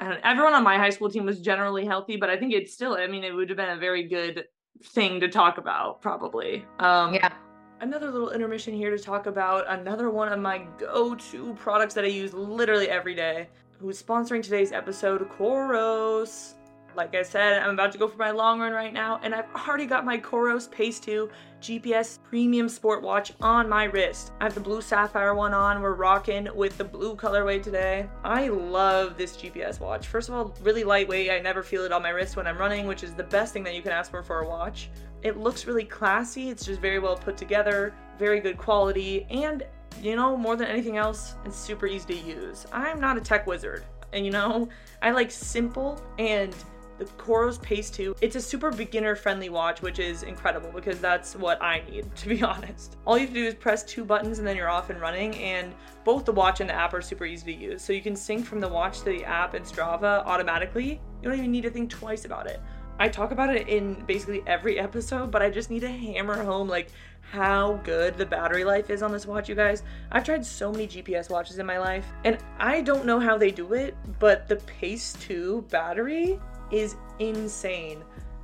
everyone on my high school team was generally healthy, but I think it's still, I mean, it would have been a very good thing to talk about, probably. Um, yeah. Another little intermission here to talk about another one of my go to products that I use literally every day. Who's sponsoring today's episode? Coros like I said, I'm about to go for my long run right now, and I've already got my Coros Pace 2 GPS Premium Sport Watch on my wrist. I have the blue sapphire one on. We're rocking with the blue colorway today. I love this GPS watch. First of all, really lightweight. I never feel it on my wrist when I'm running, which is the best thing that you can ask for for a watch. It looks really classy. It's just very well put together, very good quality, and you know, more than anything else, it's super easy to use. I'm not a tech wizard, and you know, I like simple and the Coros Pace 2. It's a super beginner friendly watch, which is incredible because that's what I need, to be honest. All you have to do is press two buttons and then you're off and running, and both the watch and the app are super easy to use. So you can sync from the watch to the app and Strava automatically. You don't even need to think twice about it. I talk about it in basically every episode, but I just need to hammer home like how good the battery life is on this watch, you guys. I've tried so many GPS watches in my life, and I don't know how they do it, but the Pace 2 battery is insane.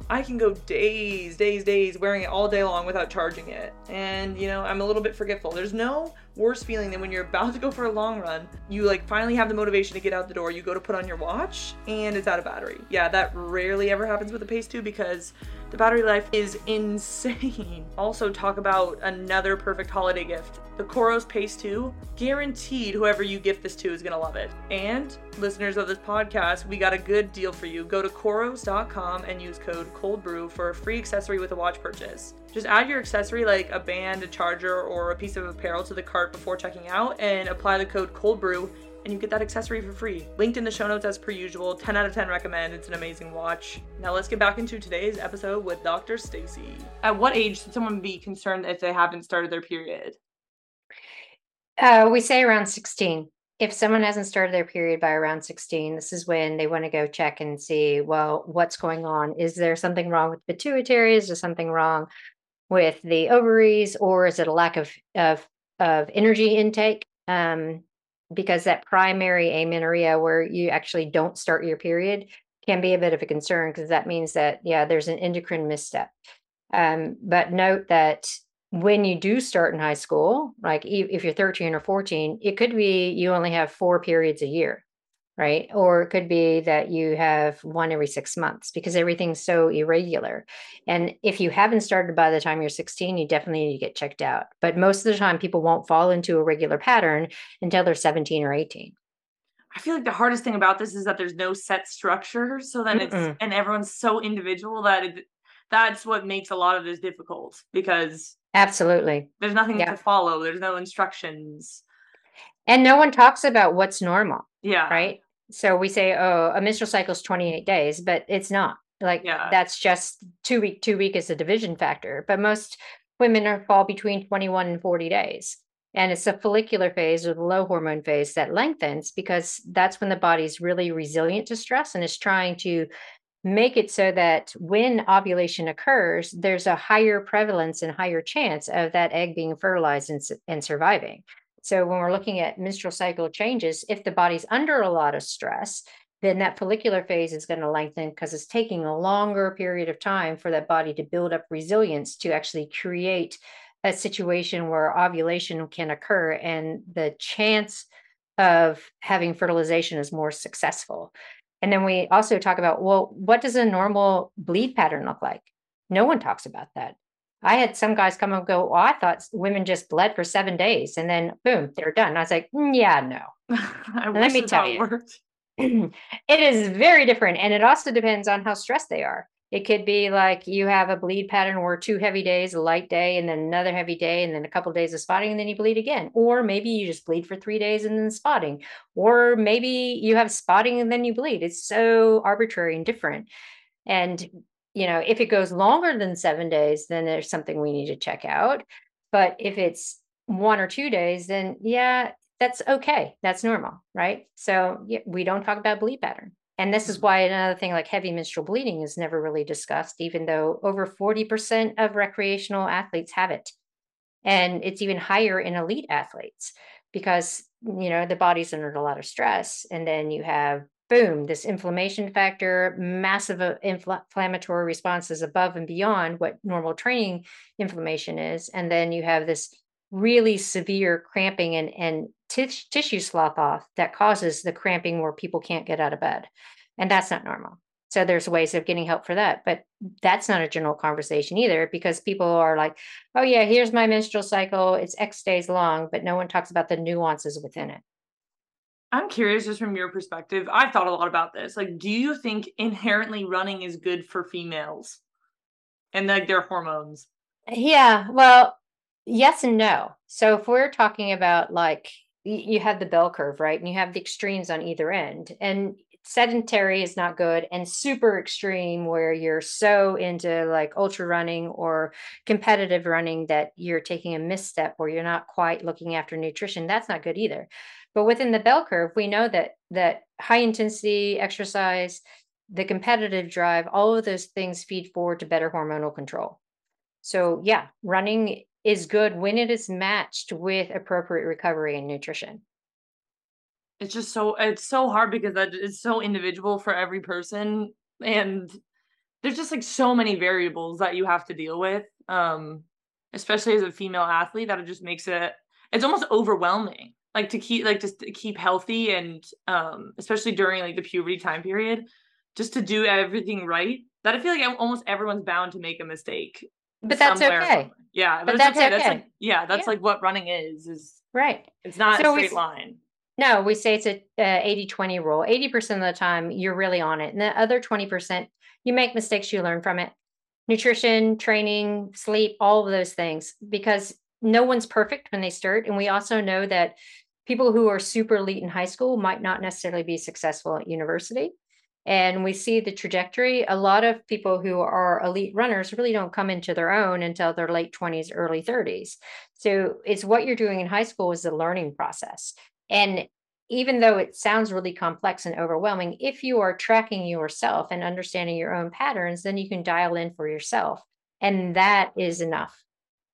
I can go days, days, days wearing it all day long without charging it. And, you know, I'm a little bit forgetful. There's no worse feeling than when you're about to go for a long run. You like finally have the motivation to get out the door. You go to put on your watch and it's out of battery. Yeah, that rarely ever happens with the Pace 2 because the battery life is insane. Also, talk about another perfect holiday gift. The Coros Pace 2, guaranteed whoever you gift this to is gonna love it. And listeners of this podcast, we got a good deal for you. Go to Coros.com and use code COLDBREW for a free accessory with a watch purchase. Just add your accessory like a band, a charger, or a piece of apparel to the cart before checking out and apply the code COLDBREW and you get that accessory for free. Linked in the show notes as per usual. 10 out of 10 recommend. It's an amazing watch. Now let's get back into today's episode with Dr. Stacy. At what age should someone be concerned if they haven't started their period? Uh, we say around 16. If someone hasn't started their period by around 16, this is when they want to go check and see, well, what's going on? Is there something wrong with the pituitary? Is there something wrong with the ovaries, or is it a lack of of, of energy intake? Um, because that primary amenorrhea where you actually don't start your period can be a bit of a concern because that means that yeah there's an endocrine misstep um, but note that when you do start in high school like if you're 13 or 14 it could be you only have four periods a year right? Or it could be that you have one every six months because everything's so irregular. And if you haven't started by the time you're 16, you definitely need to get checked out. But most of the time, people won't fall into a regular pattern until they're 17 or 18. I feel like the hardest thing about this is that there's no set structure. So then it's, Mm-mm. and everyone's so individual that it, that's what makes a lot of this difficult because absolutely there's nothing yeah. to follow, there's no instructions. And no one talks about what's normal. Yeah. Right so we say oh a menstrual cycle is 28 days but it's not. Like yeah. that's just two week two week is a division factor but most women are fall between 21 and 40 days. And it's a follicular phase or the low hormone phase that lengthens because that's when the body's really resilient to stress and is trying to make it so that when ovulation occurs there's a higher prevalence and higher chance of that egg being fertilized and, and surviving so when we're looking at menstrual cycle changes, if the body's under a lot of stress, then that follicular phase is going to lengthen because it's taking a longer period of time for that body to build up resilience to actually create a situation where ovulation can occur and the chance of having fertilization is more successful. And then we also talk about well, what does a normal bleed pattern look like? No one talks about that. I had some guys come and go, well, I thought women just bled for seven days and then boom, they're done. I was like, mm, yeah, no. Let me tell you. it is very different. And it also depends on how stressed they are. It could be like you have a bleed pattern where two heavy days, a light day, and then another heavy day, and then a couple of days of spotting, and then you bleed again. Or maybe you just bleed for three days and then spotting. Or maybe you have spotting and then you bleed. It's so arbitrary and different. And you know, if it goes longer than seven days, then there's something we need to check out. But if it's one or two days, then yeah, that's okay. That's normal, right? So yeah, we don't talk about bleed pattern. And this is mm-hmm. why another thing like heavy menstrual bleeding is never really discussed, even though over 40% of recreational athletes have it. And it's even higher in elite athletes because, you know, the body's under a lot of stress. And then you have boom, this inflammation factor, massive uh, inflammatory responses above and beyond what normal training inflammation is. And then you have this really severe cramping and, and t- tissue slough off that causes the cramping where people can't get out of bed. And that's not normal. So there's ways of getting help for that. But that's not a general conversation either because people are like, oh, yeah, here's my menstrual cycle. It's X days long, but no one talks about the nuances within it. I'm curious just from your perspective. I've thought a lot about this. Like, do you think inherently running is good for females and like their hormones? Yeah, well, yes and no. So if we're talking about like you have the bell curve, right? And you have the extremes on either end. And sedentary is not good and super extreme where you're so into like ultra running or competitive running that you're taking a misstep or you're not quite looking after nutrition that's not good either but within the bell curve, we know that that high intensity exercise, the competitive drive, all of those things feed forward to better hormonal control. So yeah, running is good when it is matched with appropriate recovery and nutrition. It's just so it's so hard because it's so individual for every person and there's just like so many variables that you have to deal with um especially as a female athlete that it just makes it it's almost overwhelming like to keep like just to keep healthy and um especially during like the puberty time period just to do everything right that i feel like almost everyone's bound to make a mistake but that's okay yeah but, but that's okay. okay. that's like yeah that's yeah. like what running is is right it's not so a straight line no we say it's a, a 80 20 rule 80% of the time you're really on it and the other 20% you make mistakes you learn from it nutrition training sleep all of those things because no one's perfect when they start and we also know that people who are super elite in high school might not necessarily be successful at university. And we see the trajectory. A lot of people who are elite runners really don't come into their own until their late 20s, early 30s. So it's what you're doing in high school is the learning process. And even though it sounds really complex and overwhelming, if you are tracking yourself and understanding your own patterns, then you can dial in for yourself. And that is enough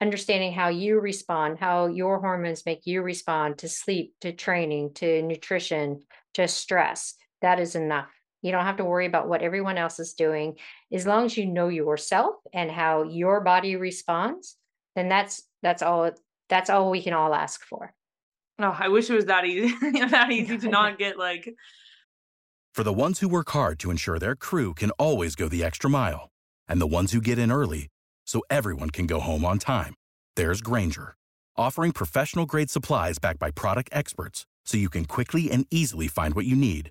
understanding how you respond, how your hormones make you respond to sleep, to training, to nutrition, to stress. That is enough. You don't have to worry about what everyone else is doing. As long as you know yourself and how your body responds, then that's that's all that's all we can all ask for. Oh, I wish it was that easy. that easy to not get like For the ones who work hard to ensure their crew can always go the extra mile, and the ones who get in early so everyone can go home on time. There's Grainger, offering professional grade supplies backed by product experts so you can quickly and easily find what you need.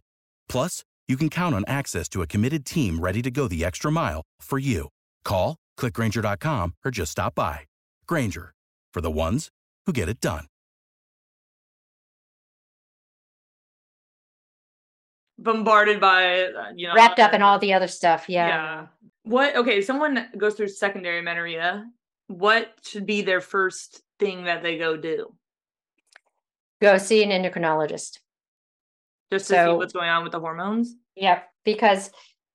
Plus, you can count on access to a committed team ready to go the extra mile for you. Call, clickgrainger.com, or just stop by. Grainger, for the ones who get it done. Bombarded by, uh, you know, wrapped up in all the other stuff. Yeah. Yeah. What okay, someone goes through secondary amenorrhea, what should be their first thing that they go do? Go see an endocrinologist. Just to so, see what's going on with the hormones? Yep. Because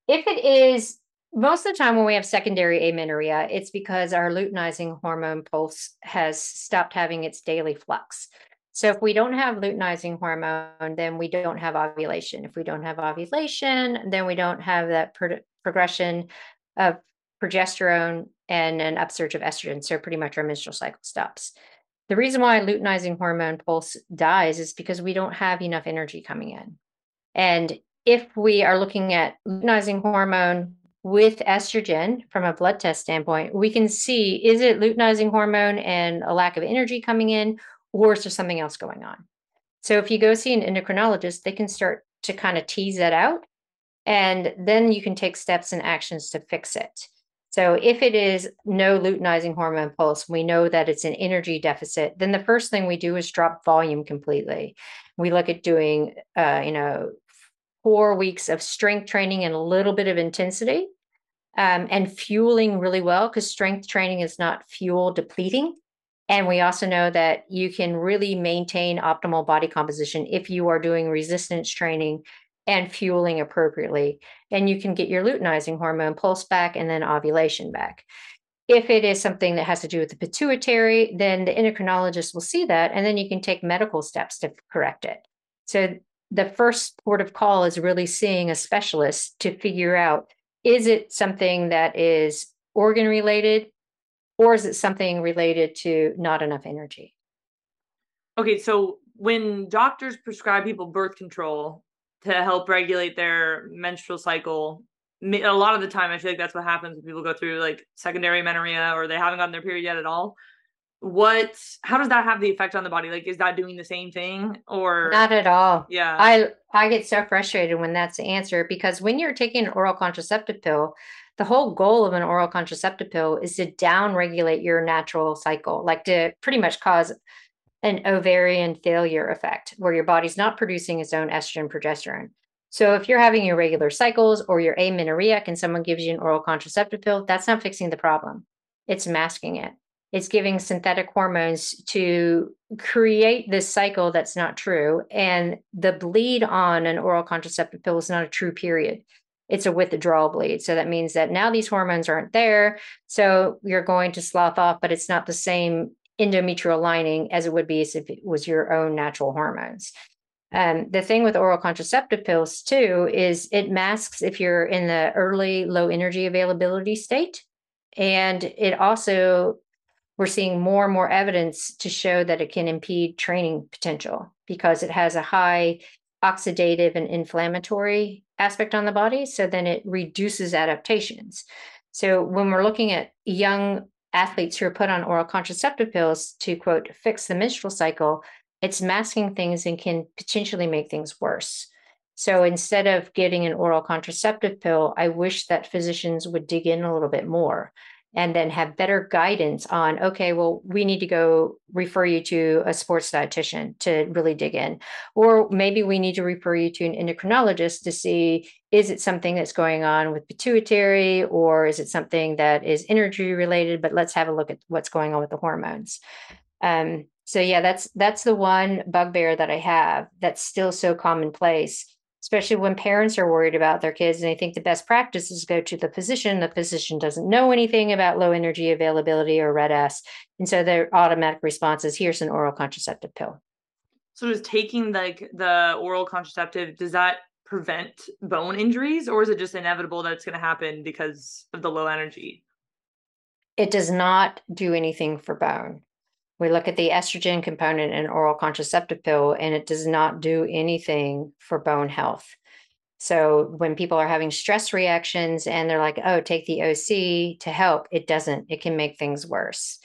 if it is most of the time when we have secondary amenorrhea, it's because our luteinizing hormone pulse has stopped having its daily flux. So if we don't have luteinizing hormone, then we don't have ovulation. If we don't have ovulation, then we don't have that pro- progression of progesterone and an upsurge of estrogen. So pretty much our menstrual cycle stops. The reason why luteinizing hormone pulse dies is because we don't have enough energy coming in. And if we are looking at luteinizing hormone with estrogen from a blood test standpoint, we can see is it luteinizing hormone and a lack of energy coming in, or is there something else going on? So if you go see an endocrinologist, they can start to kind of tease that out and then you can take steps and actions to fix it. So if it is no luteinizing hormone pulse, we know that it's an energy deficit. Then the first thing we do is drop volume completely. We look at doing, uh, you know, four weeks of strength training and a little bit of intensity, um, and fueling really well because strength training is not fuel depleting. And we also know that you can really maintain optimal body composition if you are doing resistance training and fueling appropriately. And you can get your luteinizing hormone pulse back and then ovulation back. If it is something that has to do with the pituitary, then the endocrinologist will see that, and then you can take medical steps to correct it. So the first port of call is really seeing a specialist to figure out is it something that is organ related or is it something related to not enough energy? Okay, so when doctors prescribe people birth control, to help regulate their menstrual cycle. A lot of the time, I feel like that's what happens when people go through like secondary amenorrhea or they haven't gotten their period yet at all. What, how does that have the effect on the body? Like, is that doing the same thing or not at all? Yeah. I, I get so frustrated when that's the answer because when you're taking an oral contraceptive pill, the whole goal of an oral contraceptive pill is to down regulate your natural cycle, like to pretty much cause an ovarian failure effect where your body's not producing its own estrogen progesterone. So if you're having irregular cycles or you're amenorrheic and someone gives you an oral contraceptive pill, that's not fixing the problem. It's masking it. It's giving synthetic hormones to create this cycle that's not true. And the bleed on an oral contraceptive pill is not a true period. It's a withdrawal bleed. So that means that now these hormones aren't there. So you're going to slough off, but it's not the same endometrial lining as it would be if it was your own natural hormones. Um, the thing with oral contraceptive pills too is it masks if you're in the early low energy availability state, and it also we're seeing more and more evidence to show that it can impede training potential because it has a high oxidative and inflammatory aspect on the body. So then it reduces adaptations. So when we're looking at young athletes who are put on oral contraceptive pills to quote fix the menstrual cycle, it's masking things and can potentially make things worse. So instead of getting an oral contraceptive pill, I wish that physicians would dig in a little bit more and then have better guidance on okay well we need to go refer you to a sports dietitian to really dig in. Or maybe we need to refer you to an endocrinologist to see is it something that's going on with pituitary or is it something that is energy related? But let's have a look at what's going on with the hormones. Um, so yeah that's that's the one bugbear that i have that's still so commonplace especially when parents are worried about their kids and they think the best practice is go to the physician. The physician doesn't know anything about low energy availability or RED-S. And so their automatic response is here's an oral contraceptive pill. So does taking like the oral contraceptive, does that prevent bone injuries or is it just inevitable that it's going to happen because of the low energy? It does not do anything for bone. We look at the estrogen component in oral contraceptive pill, and it does not do anything for bone health. So when people are having stress reactions and they're like, oh, take the OC to help, it doesn't. It can make things worse.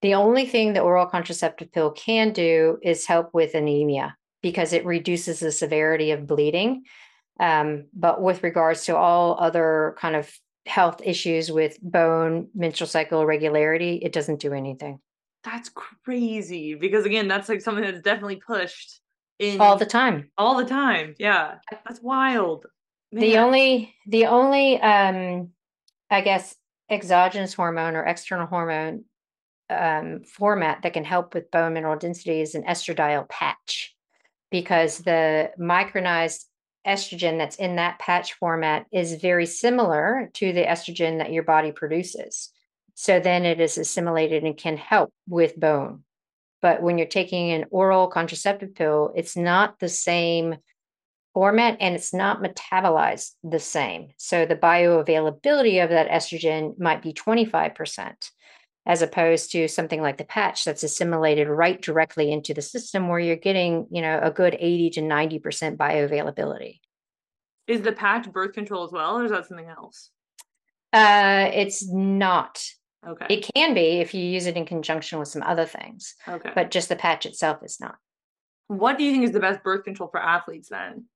The only thing the oral contraceptive pill can do is help with anemia because it reduces the severity of bleeding. Um, but with regards to all other kind of health issues with bone, menstrual cycle irregularity, it doesn't do anything that's crazy because again that's like something that's definitely pushed in all the time. all the time yeah. That's wild. Man. the only the only um i guess exogenous hormone or external hormone um, format that can help with bone mineral density is an estradiol patch because the micronized estrogen that's in that patch format is very similar to the estrogen that your body produces so then it is assimilated and can help with bone. But when you're taking an oral contraceptive pill, it's not the same format and it's not metabolized the same. So the bioavailability of that estrogen might be 25% as opposed to something like the patch that's assimilated right directly into the system where you're getting, you know, a good 80 to 90% bioavailability. Is the patch birth control as well or is that something else? Uh, it's not. Okay. It can be if you use it in conjunction with some other things. Okay. But just the patch itself is not. What do you think is the best birth control for athletes then?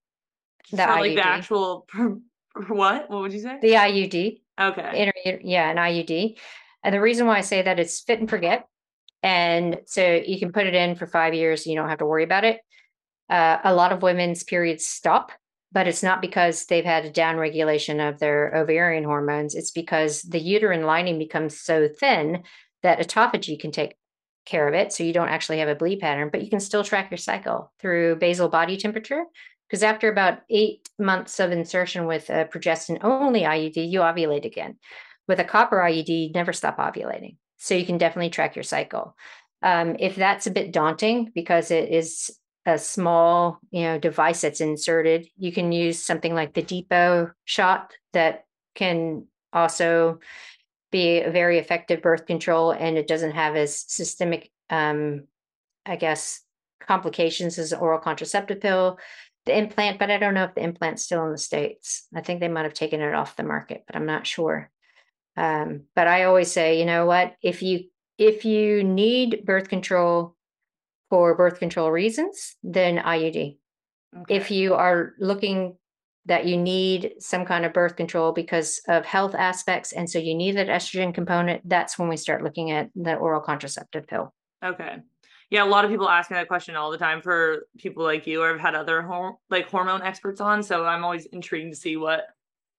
The for, like the actual what? What would you say? The IUD. Okay. yeah, an IUD. And the reason why I say that it's fit and forget. And so you can put it in for five years, you don't have to worry about it. Uh, a lot of women's periods stop but it's not because they've had a downregulation of their ovarian hormones. It's because the uterine lining becomes so thin that autophagy can take care of it. So you don't actually have a bleed pattern, but you can still track your cycle through basal body temperature. Because after about eight months of insertion with a progestin only IUD, you ovulate again. With a copper IUD, you never stop ovulating. So you can definitely track your cycle. Um, if that's a bit daunting because it is a small you know device that's inserted. You can use something like the depot shot that can also be a very effective birth control and it doesn't have as systemic um, i guess complications as oral contraceptive pill. The implant but i don't know if the implant's still in the states. I think they might have taken it off the market but i'm not sure. Um, but i always say you know what? If you if you need birth control for birth control reasons, then IUD. Okay. If you are looking that you need some kind of birth control because of health aspects, and so you need that estrogen component, that's when we start looking at the oral contraceptive pill. Okay. Yeah, a lot of people ask me that question all the time for people like you, or I've had other hor- like hormone experts on. So I'm always intrigued to see what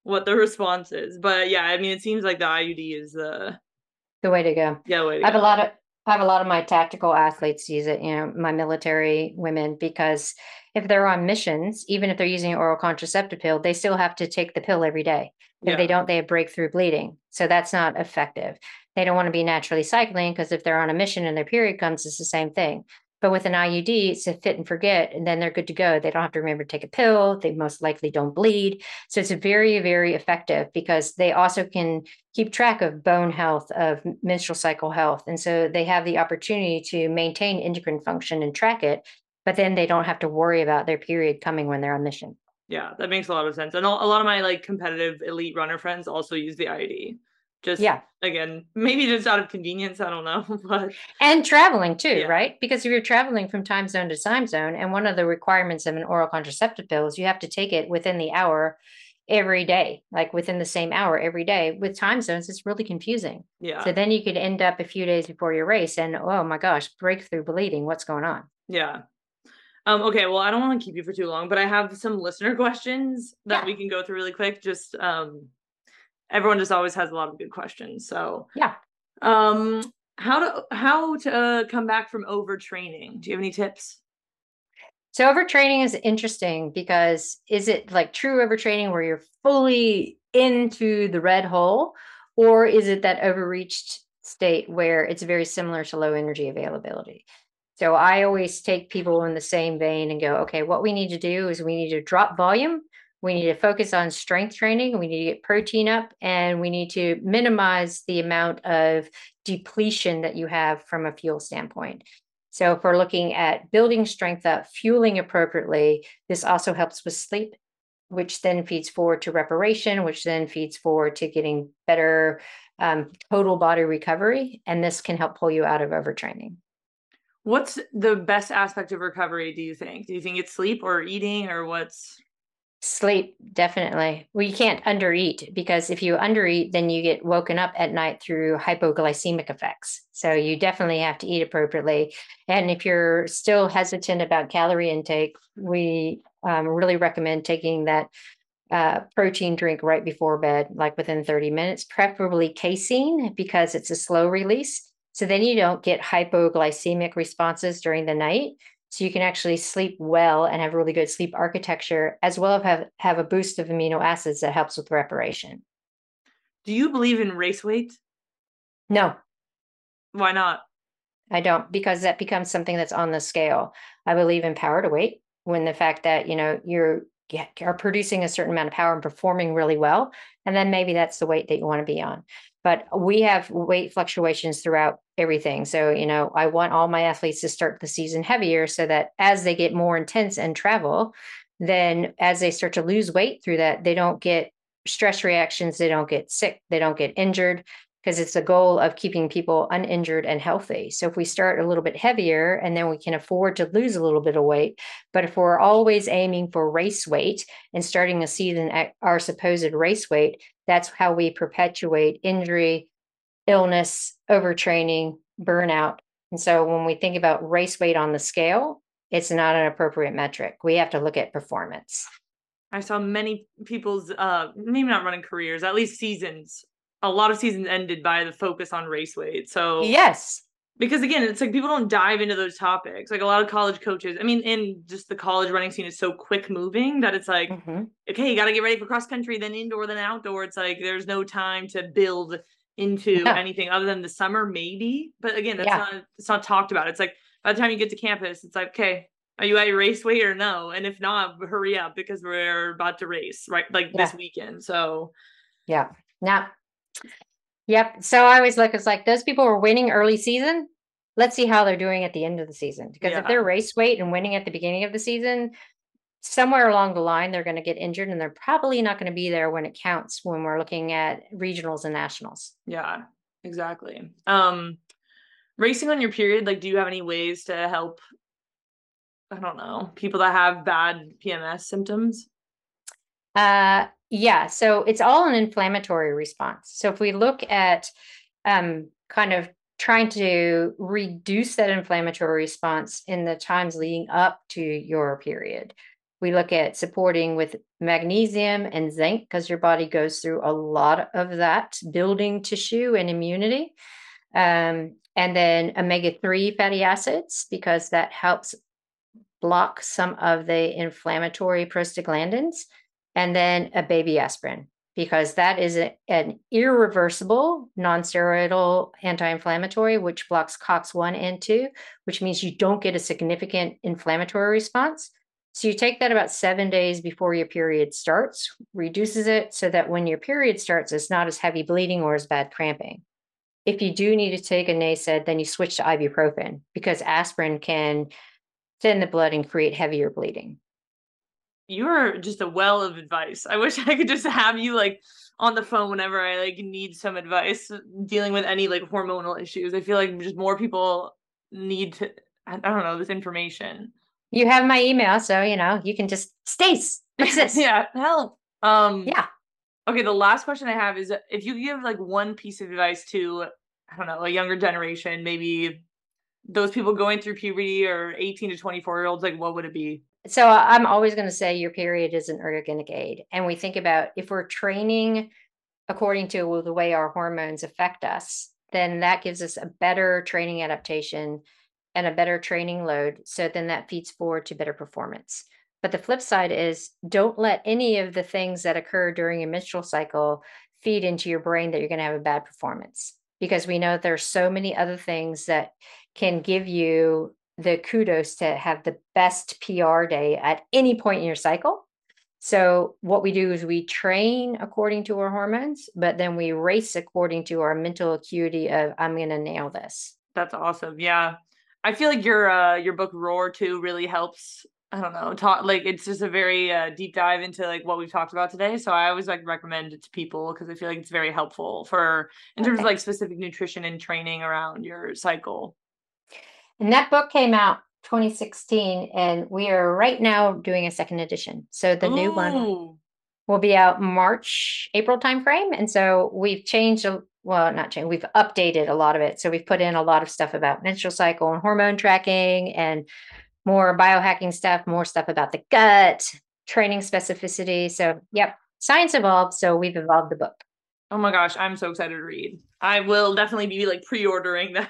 what the response is. But yeah, I mean, it seems like the IUD is the the way to go. Yeah, way to I have go. a lot of I have a lot of my tactical athletes use it, you know, my military women, because if they're on missions, even if they're using an oral contraceptive pill, they still have to take the pill every day. If yeah. they don't, they have breakthrough bleeding. So that's not effective. They don't want to be naturally cycling because if they're on a mission and their period comes, it's the same thing. But with an IUD, it's a fit and forget, and then they're good to go. They don't have to remember to take a pill. They most likely don't bleed. So it's very, very effective because they also can keep track of bone health, of menstrual cycle health. And so they have the opportunity to maintain endocrine function and track it, but then they don't have to worry about their period coming when they're on mission. Yeah, that makes a lot of sense. And a lot of my like competitive elite runner friends also use the IUD. Just yeah, again, maybe just out of convenience, I don't know, but and traveling too, yeah. right? Because if you're traveling from time zone to time zone, and one of the requirements of an oral contraceptive pill is you have to take it within the hour every day, like within the same hour every day. With time zones, it's really confusing. Yeah. So then you could end up a few days before your race and oh my gosh, breakthrough bleeding. What's going on? Yeah. Um, okay, well, I don't want to keep you for too long, but I have some listener questions that yeah. we can go through really quick. Just um everyone just always has a lot of good questions. So yeah. Um, how to how to uh, come back from overtraining? Do you have any tips? So overtraining is interesting because is it like true overtraining where you're fully into the red hole, or is it that overreached state where it's very similar to low energy availability? So I always take people in the same vein and go, okay, what we need to do is we need to drop volume we need to focus on strength training. We need to get protein up and we need to minimize the amount of depletion that you have from a fuel standpoint. So, if we're looking at building strength up, fueling appropriately, this also helps with sleep, which then feeds forward to reparation, which then feeds forward to getting better um, total body recovery. And this can help pull you out of overtraining. What's the best aspect of recovery, do you think? Do you think it's sleep or eating or what's Sleep, definitely. Well, you can't undereat because if you undereat, then you get woken up at night through hypoglycemic effects. So you definitely have to eat appropriately. And if you're still hesitant about calorie intake, we um, really recommend taking that uh, protein drink right before bed, like within 30 minutes, preferably casein because it's a slow release. So then you don't get hypoglycemic responses during the night. So you can actually sleep well and have really good sleep architecture, as well as have, have a boost of amino acids that helps with reparation. Do you believe in race weight? No. Why not? I don't, because that becomes something that's on the scale. I believe in power to weight when the fact that, you know, you're are producing a certain amount of power and performing really well. And then maybe that's the weight that you want to be on but we have weight fluctuations throughout everything. So, you know, I want all my athletes to start the season heavier so that as they get more intense and travel, then as they start to lose weight through that, they don't get stress reactions, they don't get sick, they don't get injured because it's the goal of keeping people uninjured and healthy. So if we start a little bit heavier and then we can afford to lose a little bit of weight, but if we're always aiming for race weight and starting a season at our supposed race weight, that's how we perpetuate injury, illness, overtraining, burnout. And so when we think about race weight on the scale, it's not an appropriate metric. We have to look at performance. I saw many people's uh maybe not running careers, at least seasons. A lot of seasons ended by the focus on race weight. So yes, because again it's like people don't dive into those topics like a lot of college coaches i mean in just the college running scene is so quick moving that it's like mm-hmm. okay you got to get ready for cross country then indoor then outdoor it's like there's no time to build into anything other than the summer maybe but again that's yeah. not it's not talked about it's like by the time you get to campus it's like okay are you at your race weight or no and if not hurry up because we're about to race right like yeah. this weekend so yeah now Yep. So I always look, it's like those people are winning early season. Let's see how they're doing at the end of the season. Because yeah. if they're race weight and winning at the beginning of the season, somewhere along the line, they're going to get injured and they're probably not going to be there when it counts when we're looking at regionals and nationals. Yeah, exactly. Um, racing on your period, like, do you have any ways to help? I don't know, people that have bad PMS symptoms? Uh, yeah, so it's all an inflammatory response. So if we look at um, kind of trying to reduce that inflammatory response in the times leading up to your period, we look at supporting with magnesium and zinc because your body goes through a lot of that building tissue and immunity. Um, and then omega 3 fatty acids because that helps block some of the inflammatory prostaglandins and then a baby aspirin. because that is a, an irreversible non-steroidal anti-inflammatory which blocks cox-1 and 2 which means you don't get a significant inflammatory response so you take that about seven days before your period starts reduces it so that when your period starts it's not as heavy bleeding or as bad cramping if you do need to take a NSAID, then you switch to ibuprofen because aspirin can thin the blood and create heavier bleeding you're just a well of advice. I wish I could just have you like on the phone whenever I like need some advice dealing with any like hormonal issues. I feel like just more people need to I don't know this information. You have my email, so you know you can just Stace. What's this? yeah, help. Um yeah. Okay, the last question I have is if you give like one piece of advice to I don't know, a younger generation, maybe those people going through puberty or 18 to 24 year olds, like what would it be? So I'm always going to say your period is an ergogenic aid. And we think about if we're training according to the way our hormones affect us, then that gives us a better training adaptation and a better training load. So then that feeds forward to better performance. But the flip side is don't let any of the things that occur during a menstrual cycle feed into your brain that you're going to have a bad performance because we know there's so many other things that can give you the kudos to have the best PR day at any point in your cycle. So, what we do is we train according to our hormones, but then we race according to our mental acuity of I'm going to nail this. That's awesome. Yeah. I feel like your uh your book Roar too really helps I don't know, talk like it's just a very uh, deep dive into like what we've talked about today. So I always like recommend it to people because I feel like it's very helpful for in terms okay. of like specific nutrition and training around your cycle. And that book came out 2016, and we are right now doing a second edition. So the Ooh. new one will be out March, April timeframe. And so we've changed, well, not changed, we've updated a lot of it. So we've put in a lot of stuff about menstrual cycle and hormone tracking and more biohacking stuff, more stuff about the gut, training specificity. So, yep, science evolved. So we've evolved the book. Oh my gosh, I'm so excited to read. I will definitely be like pre ordering that.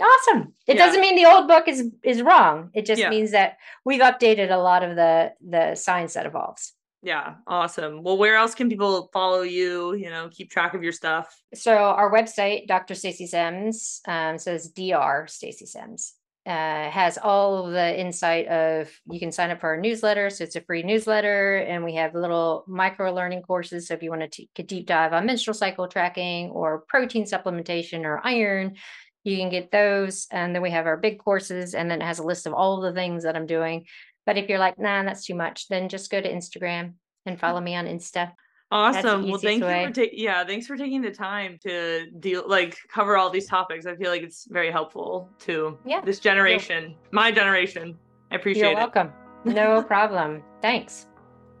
awesome it yeah. doesn't mean the old book is is wrong it just yeah. means that we've updated a lot of the the science that evolves yeah awesome well where else can people follow you you know keep track of your stuff so our website dr stacy sims um, says dr stacy sims uh, has all of the insight of you can sign up for our newsletter so it's a free newsletter and we have little micro learning courses so if you want to take a deep dive on menstrual cycle tracking or protein supplementation or iron you can get those. And then we have our big courses, and then it has a list of all the things that I'm doing. But if you're like, nah, that's too much, then just go to Instagram and follow me on Insta. Awesome. Well, thank way. you for taking yeah, thanks for taking the time to deal like cover all these topics. I feel like it's very helpful to yeah. this generation, my generation. I appreciate it. You're welcome. it. No problem. Thanks.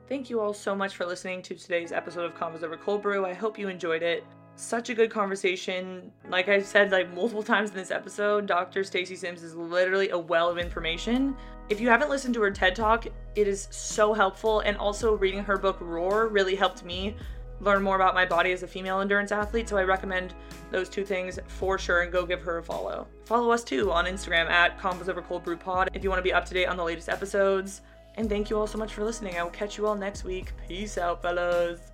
Thank you all so much for listening to today's episode of Convos Over Cold Brew. I hope you enjoyed it such a good conversation. Like I said like multiple times in this episode, Dr. Stacy Sims is literally a well of information. If you haven't listened to her TED Talk, it is so helpful and also reading her book Roar really helped me learn more about my body as a female endurance athlete, so I recommend those two things for sure and go give her a follow. Follow us too on Instagram at Convos Over Cold Brew Pod if you want to be up to date on the latest episodes. And thank you all so much for listening. I will catch you all next week. Peace out, fellas.